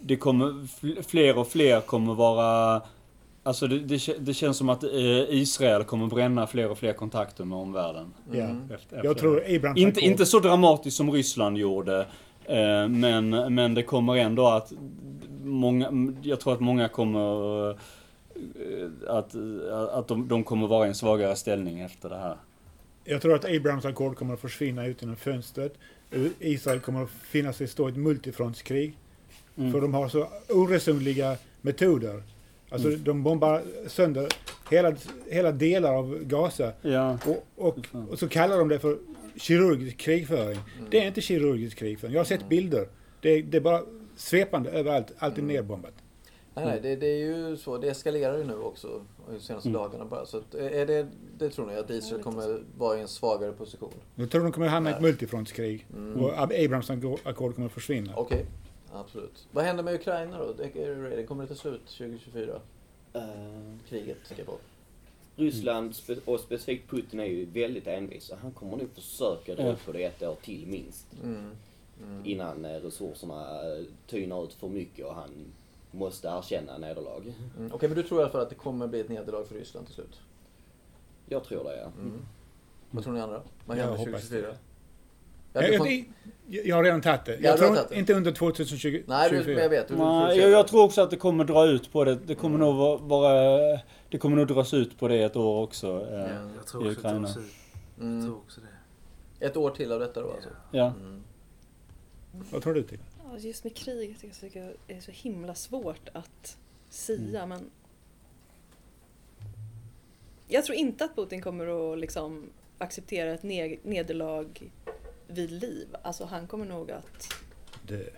det kommer, fl- fler och fler kommer vara Alltså det, det, det känns som att eh, Israel kommer bränna fler och fler kontakter med omvärlden. Ja. Mm. Efter, efter Jag tror Abraham inte, inte så dramatiskt som Ryssland gjorde. Eh, men, men det kommer ändå att många, jag tror att många kommer eh, att, att de, de kommer vara i en svagare ställning efter det här. Jag tror att Abrahams ackord kommer att försvinna ut genom fönstret. Israel kommer att finna sig stå i ett multifrontskrig. Mm. För de har så oresonliga metoder. Alltså Mm. de bombar sönder hela, hela delar av Gaza. Ja. Och, och, och så kallar de det för kirurgisk krigföring. Det är inte kirurgisk krigföring. Jag har sett bilder. Det är, det är bara svepande överallt. Allt är nerbombat. Nej, nej, det, det är ju så. Det eskalerar ju nu också. De senaste Mm. dagarna bara. Så att, är det, det tror ni att Israel kommer vara i en svagare position? Jag tror de kommer hamna i ett multifrontskrig. Mm. Och Abrahams ackord kommer att försvinna. Okej, absolut. Vad händer med Ukraina då? Det- Är det ready? Kommer det ta slut 2024? Eh, Kriget ska på. Ryssland spe- och specifikt Putin är ju väldigt envisa. Han kommer nog försöka dra på det ett år till minst. Mm. Mm. Innan eh, resurserna eh, tynar ut för mycket och han måste erkänna nederlag. Mm. Okej, men du tror i alla fall att det kommer bli ett nederlag för Ryssland till slut? Jag tror det ja. Mm. Vad tror ni andra? Vad händer hoppas 2024? det. Ja, Jag, jag, får... jag, jag har redan tagit det. Ja, Jag har tror tagit det. inte under 2020. Nej, du, men 24. jag vet. Du, du, Nej, jag, jag tror också att det kommer dra ut på det. Det kommer nog vara, vara... Det kommer nog dras ut på det ett år också. eh, Ja. Jag tror i också Ukraina. ut. Jag Mm. tror också det. Ett år till av detta då alltså? Ja. Mm. Vad tror du till? Ja, just med krig jag tycker jag det är så himla svårt att sia men jag tror inte att Putin kommer att liksom acceptera ett nederlag vid liv. Alltså han kommer nog att, Det.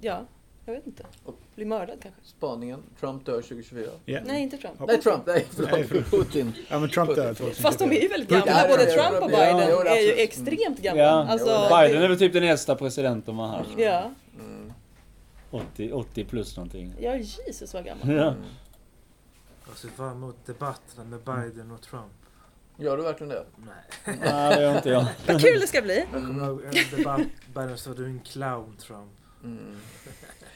ja, jag vet inte. Bli mördad kanske. Spaningen, Trump dör 2024. Ja. Nej, inte Trump. Nej, Trump, nej förlåt. Nej, förlåt. Putin. Ja, men Trump dör 2024. Fast de är ju väldigt gamla. Ja, Både ja, ja, Trump och ja, Biden det är ju absolut. extremt gamla. Ja. Alltså, Biden är väl typ den äldsta presidenten man har haft. Ja, Mm. 80, 80 plus någonting. ja Jesus vad gammal. Ja. Mm. Jag ser fram emot debatterna med Biden och Trump. Gör du verkligen det? Nej. Nej, det gör inte jag. Vad kul det ska bli. Biden sa du är en clown Trump. Mm.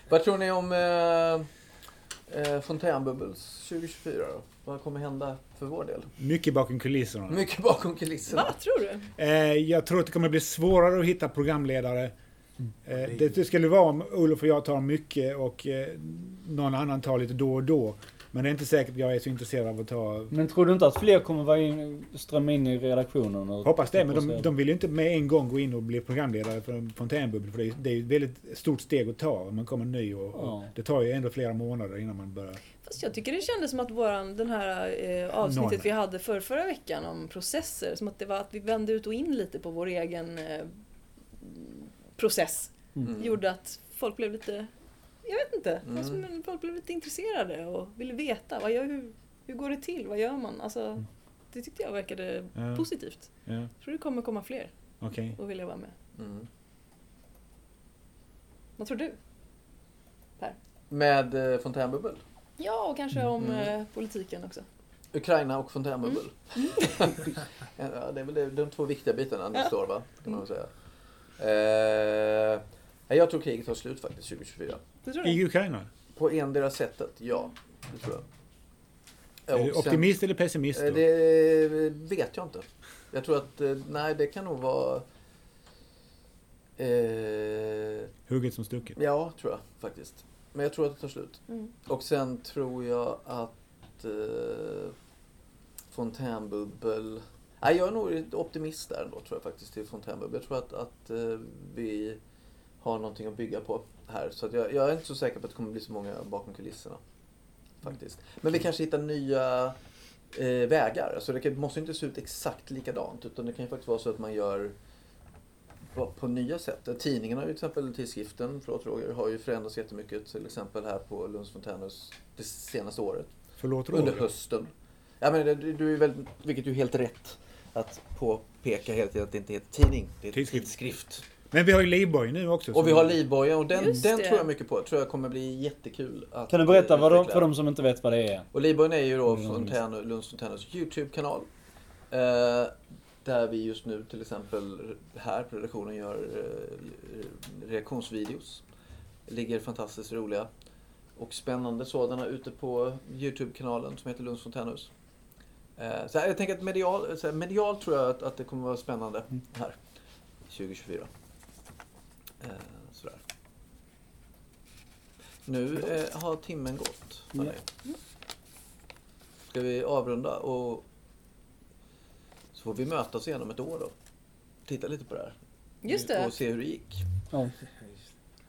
Vad tror ni om eh, eh, Fontänbubbels 2024 då? Vad kommer hända för vår del? Mycket bakom kulisserna. Mycket bakom kulisserna. Vad tror du? Eh, jag tror att det kommer bli svårare att hitta programledare. Eh, det, det skulle vara om Olof och jag tar mycket och eh, någon annan tar lite då och då. Men det är inte säkert att jag är så intresserad av att ta... Men tror du inte att fler kommer vara in, strömma in i redaktionen? Och Hoppas det, men de, de vill ju inte med en gång gå in och bli programledare för en fontänbubbel. För det är, det är ju ett väldigt stort steg att ta om man kommer ny och, och Ja. det tar ju ändå flera månader innan man börjar. Fast jag tycker det kändes som att våran, den här eh, avsnittet Någon. vi hade för förra veckan om processer, som att det var att vi vände ut och in lite på vår egen eh, process. Mm. Gjorde att folk blev lite, jag vet inte, Mm. alltså, men folk blev lite intresserade och ville veta. Vad gör, hur, hur går det till? Vad gör man? Alltså, det tyckte jag verkade Ja. positivt. Ja, Jag tror det kommer komma fler okej. och vilja vara med. Mm. Vad tror du? Med eh, Fontänbubbel? Ja, och kanske om Mm. eh, politiken också. Ukraina och fontänbubbel. ja, det är väl det- de två viktiga bitarna nästa år, va? Kan man säga. Eh, jag tror kriget tar slut faktiskt 2024. Tror? I Ukraina? På endera sättet, ja. Det tror jag. Är du optimist eller pessimist? Eh, Då? Det vet jag inte. Jag tror att, eh, nej det kan nog vara... Eh, Hugget som stucket? ja, tror jag faktiskt. Men jag tror att det tar slut. Mm. Och sen tror jag att eh, Fontänbubbel... Nej, jag är nog optimist där ändå, tror jag faktiskt, till Fontänbubbel. Jag tror att, att eh, vi har någonting att bygga på här. Så att jag, jag är inte så säker på att det kommer bli så många bakom kulisserna. Faktiskt. Men vi kanske hittar nya eh, vägar. Alltså det kan, måste inte se ut exakt likadant. Utan det kan ju faktiskt vara så att man gör på, på nya sätt. Tidningarna, till exempel tidskriften, förlåt Roger, har ju förändrats jättemycket. Till exempel här på Lunds Fontänhus det senaste året. Förlåt Under Roger. hösten. Ja, men det, du är väl, vilket är helt rätt att påpeka hela tiden att det inte heter tidning. Det är Tidskrift. tidskrift. Men vi har ju Livborg nu också. Och vi har Livbojen och den, Just den det. tror jag mycket på. Tror jag kommer bli jättekul att Kan du berätta eh, vad de, för de som inte vet vad det är? Och Livbojen är ju då Mm, Fontän, Lunds Fontänhus YouTube-kanal. Eh, där vi just nu till exempel här på redaktionen gör eh, reaktionsvideos. Ligger fantastiskt roliga och spännande sådana ute på YouTube-kanalen som heter Lunds Fontänhus. Eh, så här, jag tänker att medial, så här, medial tror jag att, att det kommer vara spännande här 2024. Eh, sådär. Nu eh, har timmen gått. hörni. Ska vi avrunda och så får vi mötas igen om ett år då. Titta lite på det här. Just det. Och se hur det gick. Ja.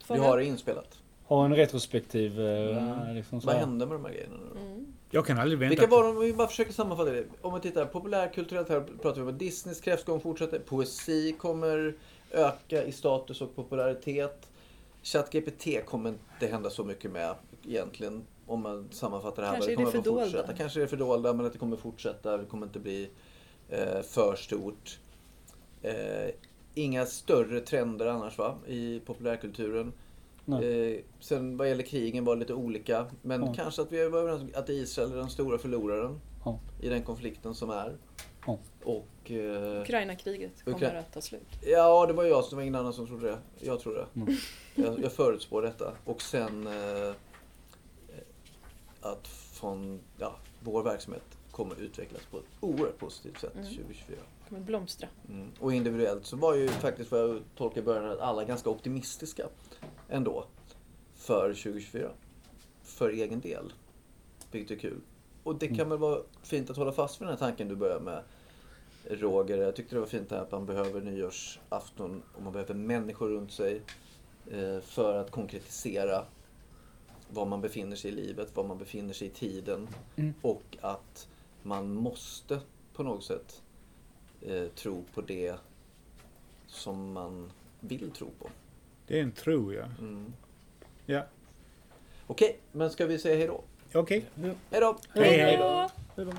Vi har det inspelat. Ha en retrospektiv... eh, Mm. Liksom så Vad hände med de här grejerna nu då? Mm. Jag kan aldrig vänta. Vilka var de, vi bara försöker sammanfatta det. Om vi tittar populärkulturellt här pratar vi om Disneys kräftgång fortsätter. Poesi kommer öka i status och popularitet. ChatGPT kommer inte hända så mycket med egentligen. Om man sammanfattar det här. Kanske är det kommer bara fördolda. fortsätta. Kanske är det fördolda men att det kommer fortsätta. Det kommer inte bli eh, för stort. Eh, inga större trender annars va? I populärkulturen. Eh, sen vad gäller krigen var det lite olika. Men Ja. kanske att vi var överens om att Israel är den stora förloraren. Ja. i den konflikten som är. Ja. Och... Eh, Ukraina-kriget kommer Ukra- att ta slut. ja, det var jag, det var ingen annan som trodde det. Jag trodde det. Mm. Jag, jag förutspår detta. Och sen eh, att från, ja, vår verksamhet kommer utvecklas på ett oerhört positivt sätt Mm. 2024. kommer blomstra. Mm. Och individuellt så var ju faktiskt vad jag tolkar i början att alla ganska optimistiska ändå för 2024. För egen del. Vilket är kul. Och det kan väl vara fint att hålla fast vid den här tanken du började med Roger. Jag tyckte det var fint det här att man behöver nyårsafton och man behöver människor runt sig eh, för att konkretisera var man befinner sig i livet, var man befinner sig i tiden Mm. och att man måste på något sätt eh, tro på det som man vill tro på. Det är en tro, ja. Mm. Ja. Okej, men ska vi säga hej då? Okej. Hej, hej. då! Hej då.